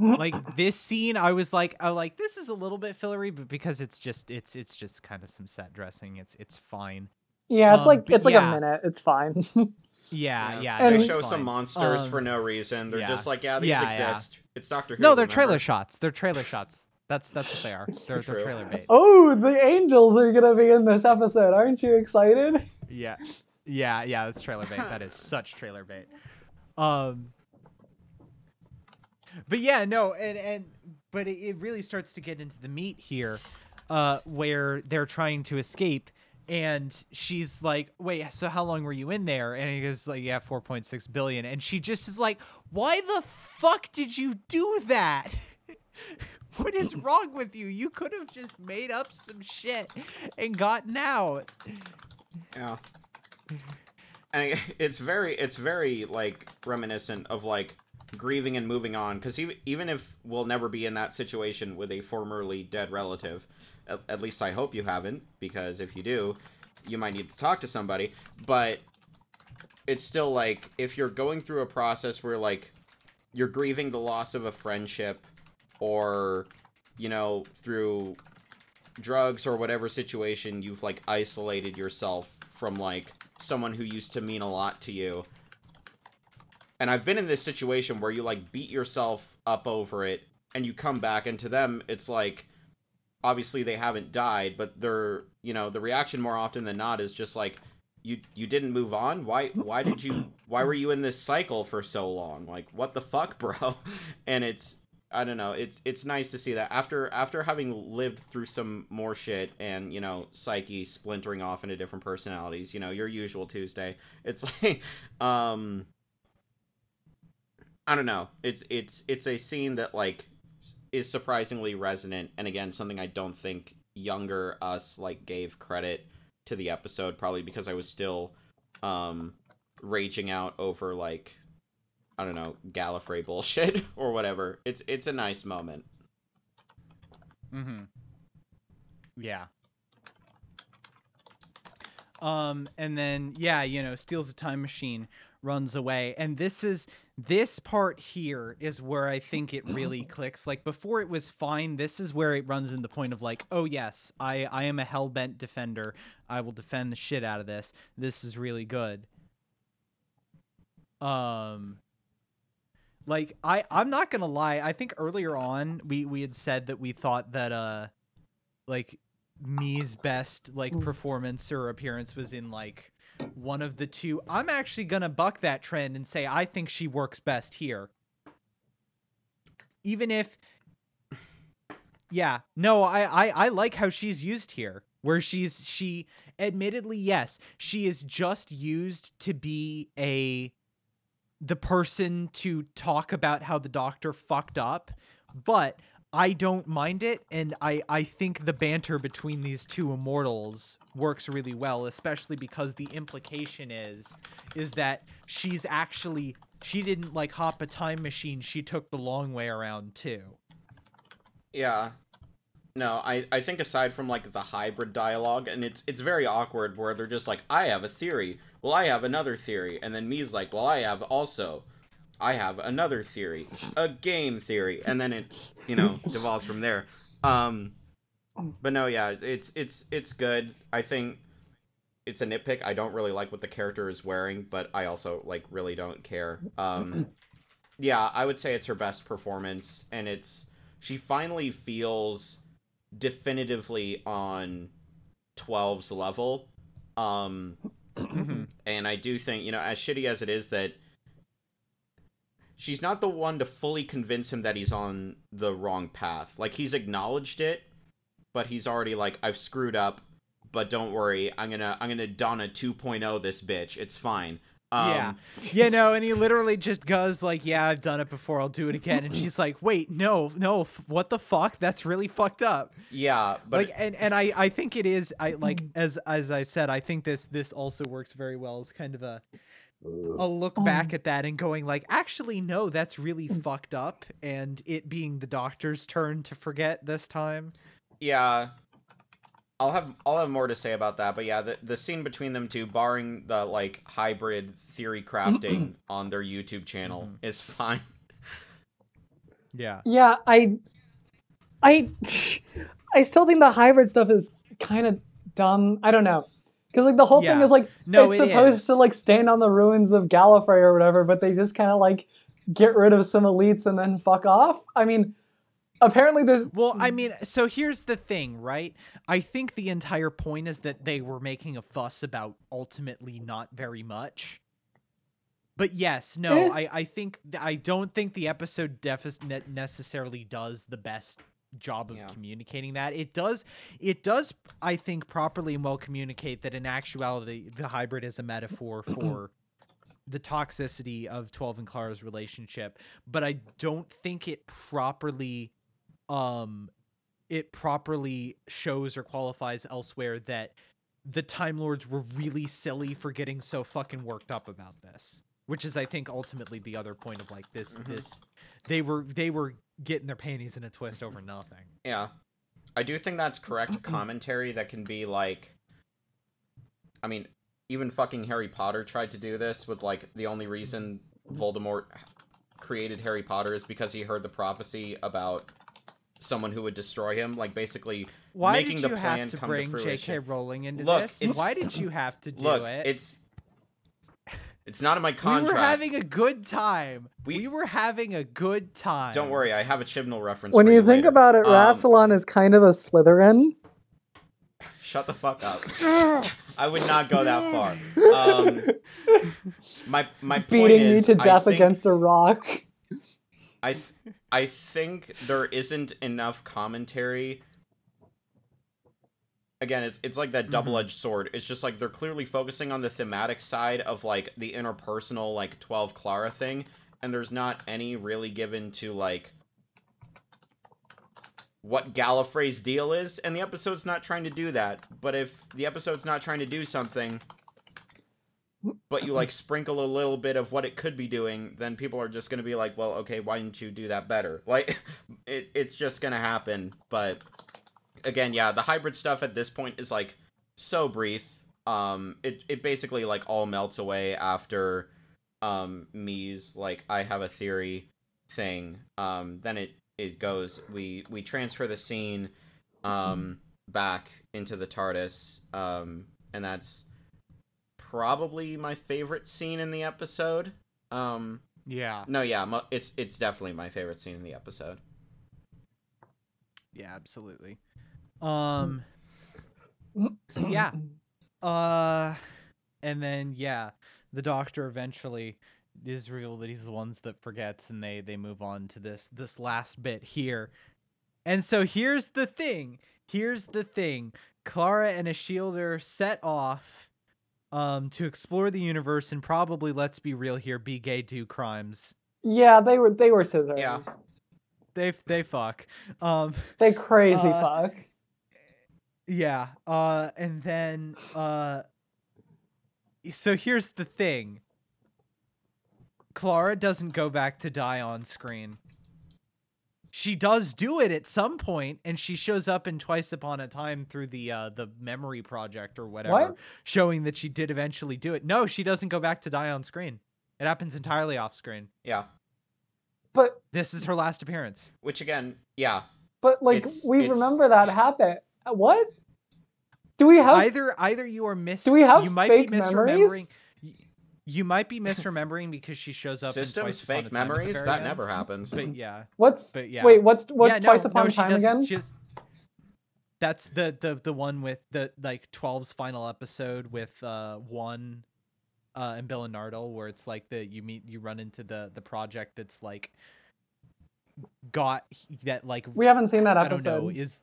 like this scene I was like I like this is a little bit fillery but because it's just it's it's just kind of some set dressing. It's it's fine. Yeah, it's Um, like it's like yeah. a minute. It's fine. Yeah, yeah. And- they that's show some monsters Um, for no reason. They're yeah. just like, yeah, these Yeah, yeah. exist. It's Doctor Who. No, they're remember? trailer shots. They're trailer shots. That's that's what they are. They're, they're trailer bait. oh, the angels are gonna be in this episode. Aren't you excited? Yeah. Yeah, yeah, that's trailer bait. That is such trailer bait. Um But yeah, no, and and but it, it really starts to get into the meat here, uh, where they're trying to escape and she's like, Wait, so how long were you in there? And he goes like, Yeah, four point six billion. And she just is like, Why the fuck did you do that? what is wrong with you? You could have just made up some shit and gotten out. Yeah. And it's very, it's very like reminiscent of like grieving and moving on. Because even even if we'll never be in that situation with a formerly dead relative, at, at least I hope you haven't. Because if you do, you might need to talk to somebody. But it's still like if you're going through a process where like you're grieving the loss of a friendship, or you know through drugs or whatever situation you've like isolated yourself from like someone who used to mean a lot to you and i've been in this situation where you like beat yourself up over it and you come back and to them it's like obviously they haven't died but they're you know the reaction more often than not is just like you you didn't move on why why did you why were you in this cycle for so long like what the fuck bro and it's I don't know. It's it's nice to see that after after having lived through some more shit and you know psyche splintering off into different personalities. You know your usual Tuesday. It's like, um, I don't know. It's it's it's a scene that like is surprisingly resonant, and again something I don't think younger us like gave credit to the episode, probably because I was still um raging out over like I don't know, Gallifrey bullshit or whatever. It's it's a nice moment. Mm-hmm. Yeah. Um, and then yeah, you know, steals a time machine, runs away, and this is this part here is where I think it really clicks. Like before, it was fine. This is where it runs in the point of like, oh yes, I I am a hellbent defender. I will defend the shit out of this. This is really good. Um, like I I'm not gonna lie. I think earlier on we we had said that we thought that uh like me's best like performance or appearance was in like one of the two. I'm actually gonna buck that trend and say I think she works best here. Even if yeah, no, I, I I like how she's used here. Where she's she admittedly, yes, she is just used to be a the person to talk about how the doctor fucked up, but I don't mind it and I I think the banter between these two immortals works really well, especially because the implication is is that she's actually she didn't like hop a time machine, she took the long way around too. Yeah. No, I, I think aside from like the hybrid dialogue, and it's it's very awkward where they're just like, I have a theory. Well, I have another theory, and then me's like, well, I have also, I have another theory, a game theory, and then it, you know, devolves from there. Um, but no, yeah, it's it's it's good. I think it's a nitpick. I don't really like what the character is wearing, but I also like really don't care. Um, yeah, I would say it's her best performance, and it's she finally feels definitively on 12's level. Um, and I do think, you know, as shitty as it is that she's not the one to fully convince him that he's on the wrong path. Like he's acknowledged it, but he's already like I've screwed up, but don't worry, I'm going to I'm going to Donna 2.0 this bitch. It's fine. Um, yeah. Yeah, no, and he literally just goes like, "Yeah, I've done it before. I'll do it again." And she's like, "Wait, no, no, f- what the fuck? That's really fucked up." Yeah, but like, and and I I think it is. I like as as I said, I think this this also works very well as kind of a a look back at that and going like, actually, no, that's really fucked up, and it being the doctor's turn to forget this time. Yeah, I'll have I'll have more to say about that. But yeah, the the scene between them two, barring the like hybrid theory crafting on their YouTube channel, Mhm. is fine. Yeah. Yeah, I, I, I still think the hybrid stuff is kind of dumb. I don't know, because like the whole thing is like No, it's it supposed is. to like stand on the ruins of Gallifrey or whatever, but they just kind of like get rid of some elites and then fuck off. I mean, apparently there's Well, I mean, so here's the thing, right? I think the entire point is that they were making a fuss about ultimately not very much. But yes, no, Eh. I, I think I don't think the episode deficit necessarily does the best job of Yeah. communicating that. It does it does I think properly and well communicate that in actuality the hybrid is a metaphor for the toxicity of 12 and Clara's relationship, but I don't think it properly um it properly shows or qualifies elsewhere that the Time Lords were really silly for getting so fucking worked up about this. Which is I think ultimately the other point of like this Mhm. this they were they were getting their panties in a twist over nothing. Yeah. I do think that's correct commentary that can be like I mean, even fucking Harry Potter tried to do this with like the only reason Voldemort created Harry Potter is because he heard the prophecy about someone who would destroy him, like basically Why making did the you plan have to come to bring J.K. fruition. Rowling into Look, this? it's- Why did you have to do Look, it? it's it's not in my contract. We were having a good time. We, We- were having a good time. Don't worry, I have a Chibnall reference. when for you you think later. about it, Um, Rassilon is kind of a Slytherin. Shut the fuck up. I would not go that far. Um, my my point beating is, me to death think- against a rock. I th- I think there isn't enough commentary. Again, it's it's like that Mhm. double-edged sword. It's just like they're clearly focusing on the thematic side of like the interpersonal like 12 Clara thing and there's not any really given to like what Gallifrey's deal is and the episode's not trying to do that. But if the episode's not trying to do something but you like sprinkle a little bit of what it could be doing, then people are just gonna be like, "Well, okay, why didn't you do that better?" Like, it, it's just gonna happen. But again, yeah, the hybrid stuff at this point is like so brief. Um, it it basically like all melts away after um me's like I have a theory thing. Um, then it it goes. We we transfer the scene um back into the TARDIS. Um, and that's probably my favorite scene in the episode. Um, Yeah. no, yeah, it's it's definitely my favorite scene in the episode. Yeah, absolutely. Um so yeah. Uh and then yeah, the doctor eventually is revealed that he's the ones that forgets and they they move on to this this last bit here. And so here's the thing. Here's the thing. Clara and Ashildr set off um to explore the universe and probably let's be real here, be gay, do crimes. Yeah, they were they were Slytherin. Yeah. They they fuck. Um They crazy Uh, fuck. Yeah. Uh and then uh so here's the thing. Clara doesn't go back to die on screen. She does do it at some point and she shows up in Twice Upon a Time through the uh the memory project or whatever What? showing that she did eventually do it. No, she doesn't go back to die on screen. It happens entirely off screen. Yeah, But This is her last appearance. which again, yeah, but like It's- we it's- remember that happen. What? Do we have either either you are miss do we have you might fake be misremembering memories? Y- you might be misremembering because she shows up in systems Twice Upon a fake Time memories that end. never happens. But yeah, What's but yeah. wait? What's what's yeah, no, twice upon no, a time again? just- that's the the the one with the like 12's final episode with uh one uh, and Bill and Nardole, where it's like the you meet you run into the the project that's like got that like We haven't seen that episode. I don't episode. know is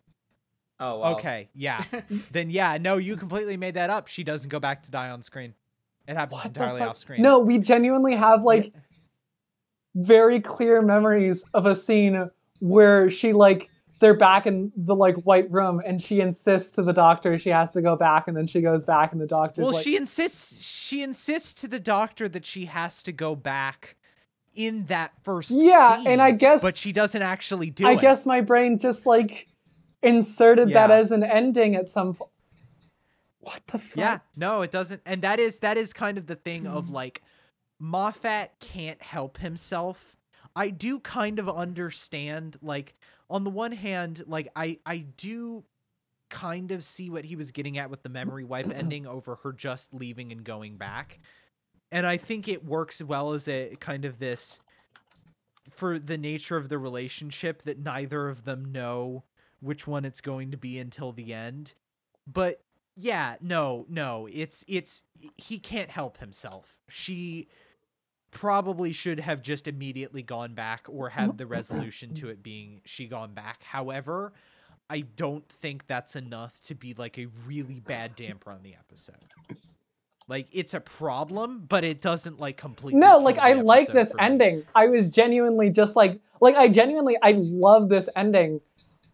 Oh, well. okay yeah then yeah no you completely made that up she doesn't go back to die on screen it happens What entirely off screen No, we genuinely have like very clear memories of a scene where she like they're back in the like white room and she insists to the doctor she has to go back and then she goes back and the doctor well like she insists she insists to the doctor that she has to go back in that first Yeah, scene, and I guess but she doesn't actually do I it. I guess my brain just like inserted that as an ending at some point. What the fuck? Yeah, no, it doesn't. And that is that is kind of the thing of hmm. like Moffat can't help himself. I do kind of understand like on the one hand, like I I do kind of see what he was getting at with the memory wipe ending over her just leaving and going back. And I think it works well as a kind of this for the nature of the relationship that neither of them know which one it's going to be until the end. But yeah, no, no, it's it's he can't help himself. She probably should have just immediately gone back or had the resolution to it being she gone back. However, I don't think that's enough to be like a really bad damper on the episode. Like it's a problem, but it doesn't like completely. No, like I like this me. ending. I was genuinely just like like I genuinely I love this ending.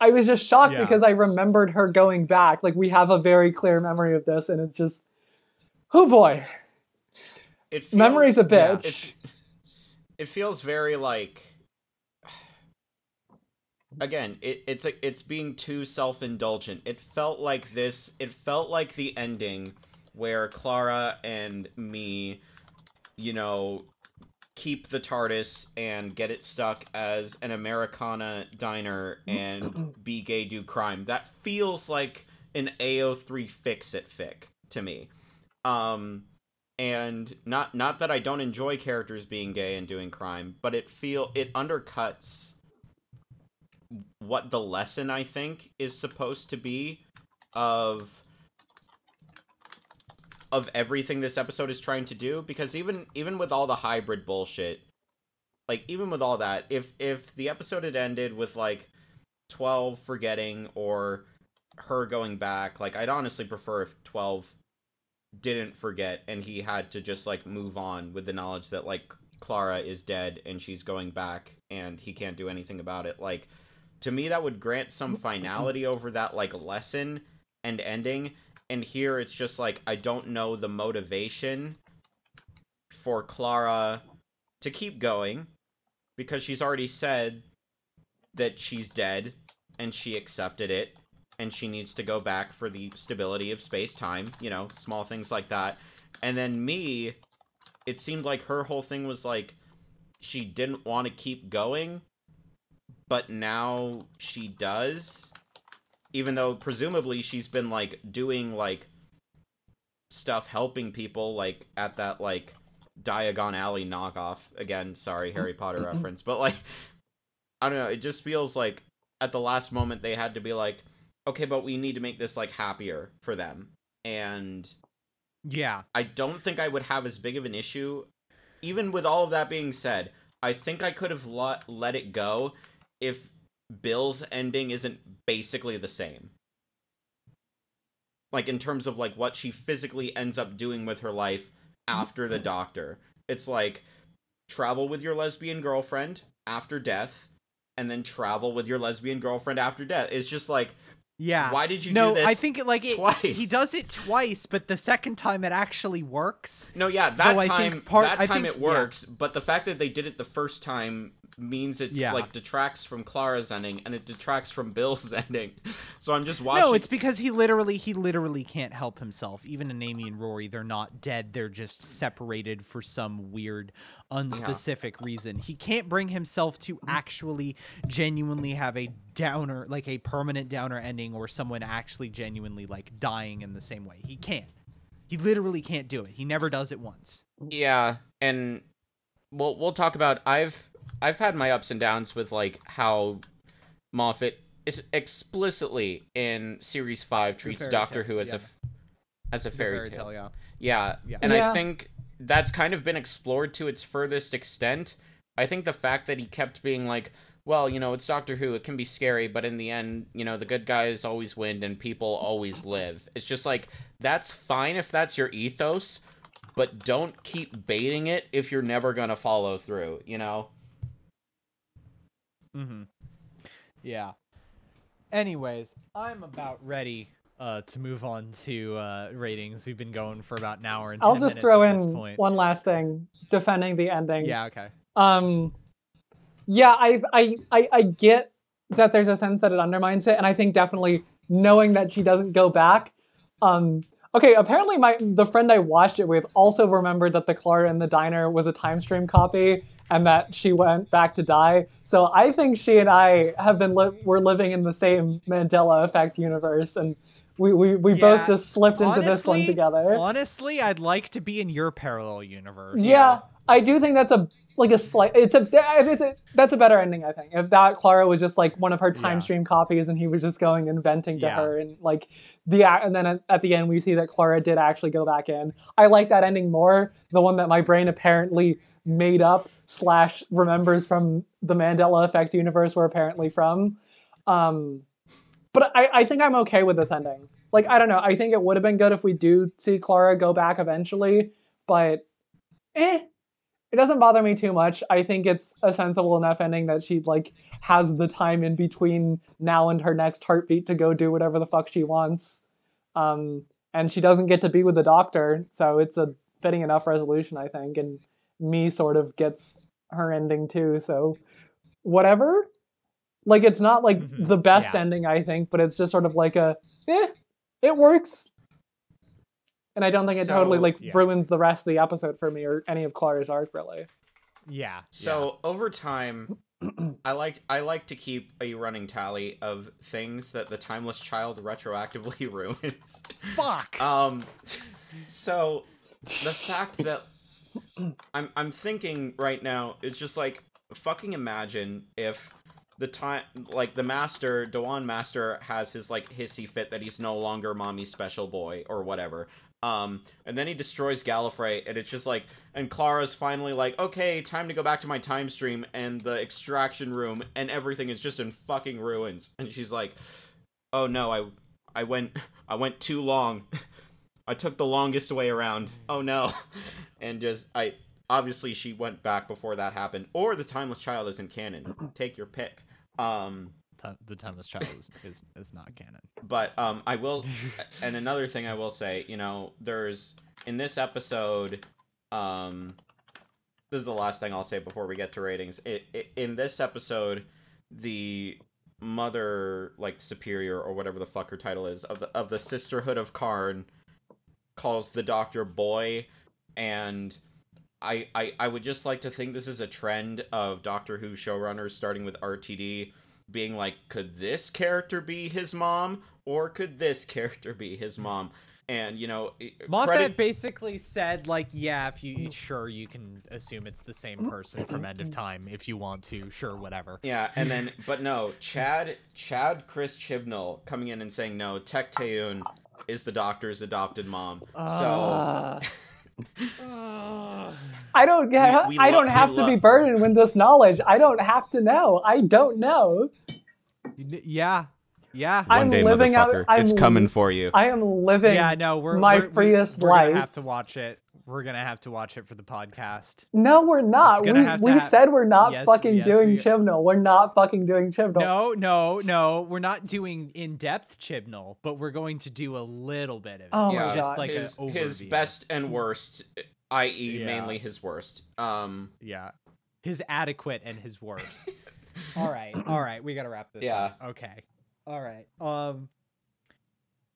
I was just shocked Yeah. because I remembered her going back. Like we have a very clear memory of this and it's just oh boy. It feels, Memory's a yeah. bitch. It, it feels very like. Again, it, it's a, it's being too self-indulgent. It felt like this. It felt like the ending where Clara and me, you know, keep the TARDIS and get it stuck as an Americana diner and be gay do crime. That feels like an AO3 fix it fic to me. Um and not not that I don't enjoy characters being gay and doing crime, but it feel it undercuts what the lesson I think is supposed to be of of everything this episode is trying to do because even even with all the hybrid bullshit like even with all that if if the episode had ended with like 12 forgetting or her going back like I'd honestly prefer if 12 didn't forget and he had to just like move on with the knowledge that like Clara is dead and she's going back and he can't do anything about it. Like to me that would grant some mm-hmm. finality over that like lesson and ending and here it's just like I don't know the motivation for Clara to keep going because she's already said that she's dead and she accepted it and she needs to go back for the stability of space time, you know, small things like that. And then me, it seemed like her whole thing was like she didn't want to keep going, but now she does. Even though presumably she's been like doing like stuff helping people like at that like Diagon Alley knockoff. Again, sorry, Harry Potter mm-hmm. reference, but like I don't know, it just feels like at the last moment they had to be like, okay, but we need to make this like happier for them. And Yeah, I don't think I would have as big of an issue. Even with all of that being said, I think I could have let, let it go if Bill's ending isn't basically the same. Like in terms of like what she physically ends up doing with her life after the doctor. It's like travel with your lesbian girlfriend after death and then travel with your lesbian girlfriend after death. It's just like yeah. why did you no, do this? I think it like it, twice? he does it twice, but the second time it actually works. No, yeah, that Though time part- that time think- it yeah. works, but the fact that they did it the first time means it's Yeah. like detracts from Clara's ending and it detracts from Bill's ending. So I'm just watching No, it's because he literally he literally can't help himself. Even in Amy and Rory, they're not dead. They're just separated for some weird, unspecific reason. He can't bring himself to actually genuinely have a downer, like a permanent downer ending, or someone actually genuinely like dying in the same way. He can't. He literally can't do it. He never does it once. Yeah, and we'll we'll talk about I've I've had my ups and downs with like how Moffat is explicitly in series 5 treats Doctor tale, Who as yeah. a f- as a The fairy, tale. yeah. Yeah. Yeah. And I think that's kind of been explored to its furthest extent. I think the fact that he kept being like, well, you know, it's Doctor Who, it can be scary, but in the end, you know, the good guys always win and people always live. It's just like, that's fine if that's your ethos, but don't keep baiting it if you're never going to follow through, you know? Mm-hmm. Yeah. Anyways, I'm about ready uh, to move on to uh, ratings. We've been going for about an hour and 10 I'll just throw in one last thing defending the ending. Yeah, okay. Um, yeah, I, I, I, I get that there's a sense that it undermines it, and I think definitely knowing that she doesn't go back. Um, okay, apparently my the friend I watched it with also remembered that the Clara in the diner was a time stream copy, and that she went back to die. So I think she and I have been li- we're living in the same Mandela effect universe, and we we, we both just slipped into this one together. Honestly, I'd like to be in your parallel universe. Yeah, I do think that's a like a slight. It's a it's a that's a better ending. I think if that Clara was just like one of her time Yeah. stream copies, and he was just going and venting to Yeah. her, and like the and then at, the end we see that Clara did actually go back in. I like that ending more. The one that my brain apparently made up slash remembers from the Mandela Effect universe we're apparently from. Um, but I, I think I'm okay with this ending. Like I don't know. I think it would have been good if we do see Clara go back eventually, but eh, it doesn't bother me too much. I think it's a sensible enough ending that she like has the time in between now and her next heartbeat to go do whatever the fuck she wants. Um, and she doesn't get to be with the doctor, so it's a fitting enough resolution, I think. And me sort of gets her ending too, so whatever. Like it's not like Mhm, the best yeah. ending, I think, but it's just sort of like a eh, it works. And I don't think it totally like Yeah. ruins the rest of the episode for me or any of Clara's arc really. Yeah. So over time, I like I like to keep a running tally of things that the timeless child retroactively ruins. fuck. Um, so the fact that I'm I'm thinking right now, it's just like fucking imagine if the time like the master Dhawan Master has his like hissy fit that he's no longer mommy's special boy or whatever. Um, and then he destroys Gallifrey, and it's just like, and Clara's finally like, okay, time to go back to my time stream and the extraction room, and everything is just in fucking ruins. And she's like, oh no, I, I went, I went too long. I took the longest way around. Oh no, and just I obviously she went back before that happened, or the timeless child isn't canon. Take your pick. Um, The timeless child is, is is not canon. but um i will and another thing i will say you know there's in this episode um this is the last thing i'll say before we get to ratings it, it in this episode the mother like superior or whatever the fuck her title is of the of the sisterhood of karn calls the doctor boy and I, I, I would just like to think this is a trend of Doctor Who showrunners starting with RTD being like, could this character be his mom or could this character be his mom? And you know, Moffat credit- basically said like, yeah, if you sure you can assume it's the same person from End of Time if you want to, sure, whatever. yeah, and then but no, Chad Chad Chris Chibnall coming in and saying no, Tecteun is the Doctor's adopted mom. so Uh, Uh, I don't get. We- we I don't we have to lo- be burdened with this knowledge. I don't have to know. I don't know. you kn- yeah, yeah, I'm living out- I'm it's coming for you. I am living. yeah. No, we're my we're, we- freest we're life. gonna have to watch it. We're gonna have to watch it for the podcast. No, we're not. We, gonna have to we hap- said we're not Yes, fucking yes, doing we- Chibnall. We're not fucking doing Chibnall. No, no, no. We're not doing in-depth Chibnall, but we're going to do a little bit of it. Oh yeah, my just god. like a his, his best and worst, i.e., Yeah. mainly his worst. Um, Yeah. His adequate and his worst. all right. All right. We got to wrap this Yeah. up. Okay. All right. Um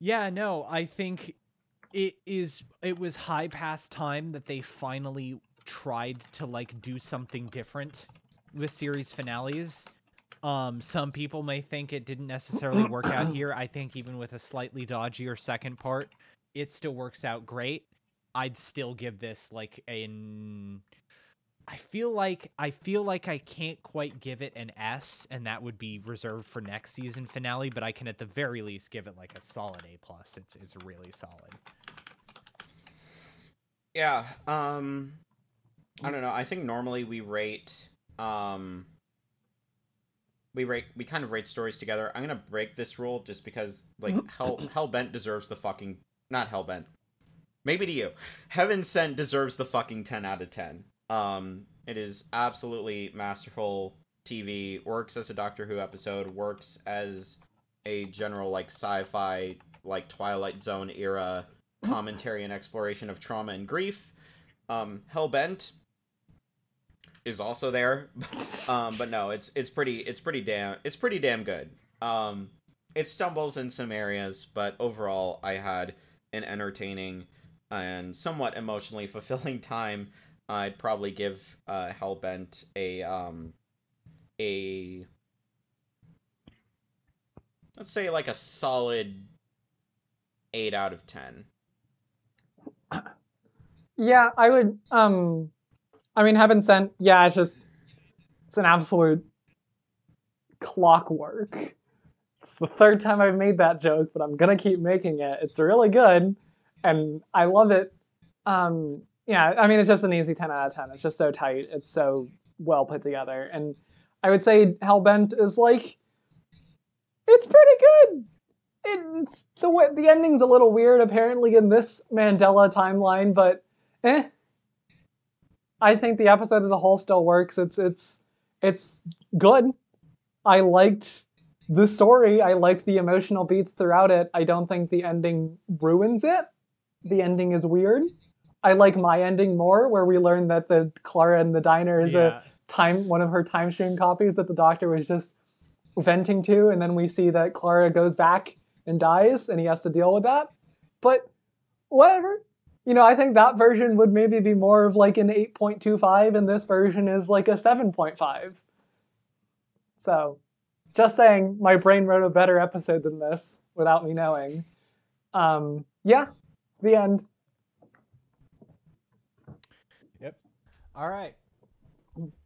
Yeah, no, I think it is it was high past time that they finally tried to like do something different with series finales. Um some people may think it didn't necessarily work out here. I think even with a slightly dodgier second part, it still works out great. I'd still give this like an I feel like I feel like I can't quite give it an S, and that would be reserved for next season finale. But I can at the very least give it like a solid A plus. It's it's really solid. Yeah. Um I don't know. I think normally we rate um we rate we kind of rate stories together. I'm gonna break this rule just because like Hell Hellbent deserves the fucking not Hellbent. Maybe to you. Heaven Sent deserves the fucking ten out of ten. Um it is absolutely masterful TV, works as a Doctor Who episode, works as a general like sci-fi like Twilight Zone era commentary and exploration of trauma and grief. Um Hellbent is also there. um, but no, it's it's pretty it's pretty damn it's pretty damn good. Um, it stumbles in some areas, but overall, I had an entertaining and somewhat emotionally fulfilling time. I'd probably give uh, Hellbent a um a let's say like a solid eight out of ten. Yeah, I would. Um, I mean, Heaven Sent. Yeah, it's just it's an absolute clockwork. It's the third time I've made that joke, but I'm gonna keep making it. It's really good, and I love it. Um, yeah, I mean, it's just an easy ten out of ten. It's just so tight. It's so well put together, and I would say Hellbent is like it's pretty good. It's the way the ending's a little weird apparently in this Mandela timeline, but eh. I think the episode as a whole still works. It's it's it's good. I liked the story. I liked the emotional beats throughout it. I don't think the ending ruins it. The ending is weird. I like my ending more, where we learn that the Clara in the diner is Yeah. a time one of her time stream copies that the doctor was just venting to, and then we see that Clara goes back and dies, and he has to deal with that. But whatever. You know, I think that version would maybe be more of like an 8.25, and this version is like a 7.5. So, just saying, my brain wrote a better episode than this without me knowing. Um, yeah, the end. Yep. All right.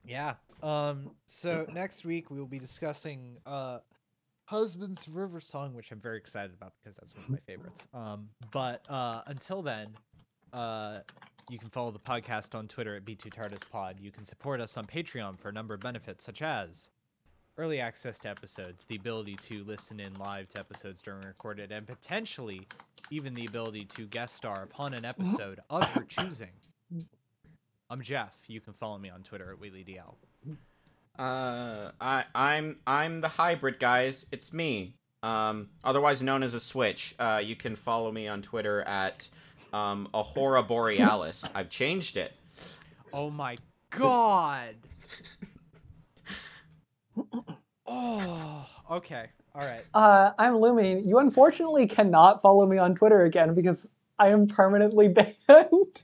Yeah. Um. So next week we will be discussing uh, "Husband's River Song," which I'm very excited about because that's one of my favorites. Um. But uh, until then, uh, you can follow the podcast on Twitter at B2TARDISPod. You can support us on Patreon for a number of benefits, such as early access to episodes, the ability to listen in live to episodes during recorded, and potentially even the ability to guest star upon an episode of your choosing. I'm Jeff. You can follow me on Twitter at WheatleyDL. Uh, I I'm I'm the hybrid guys. It's me. Um, otherwise known as a switch. Uh, you can follow me on Twitter at um Ahura Borealis. I've changed it. Oh my god. oh, okay. All right. Uh, I'm Lumi. You unfortunately cannot follow me on Twitter again because I am permanently banned.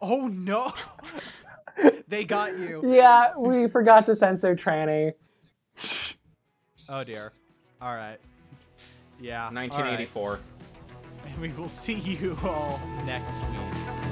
Oh no. they got you. yeah, we forgot to censor tranny. Oh dear. All right. Yeah. all right. 1984. And we will see you all next week.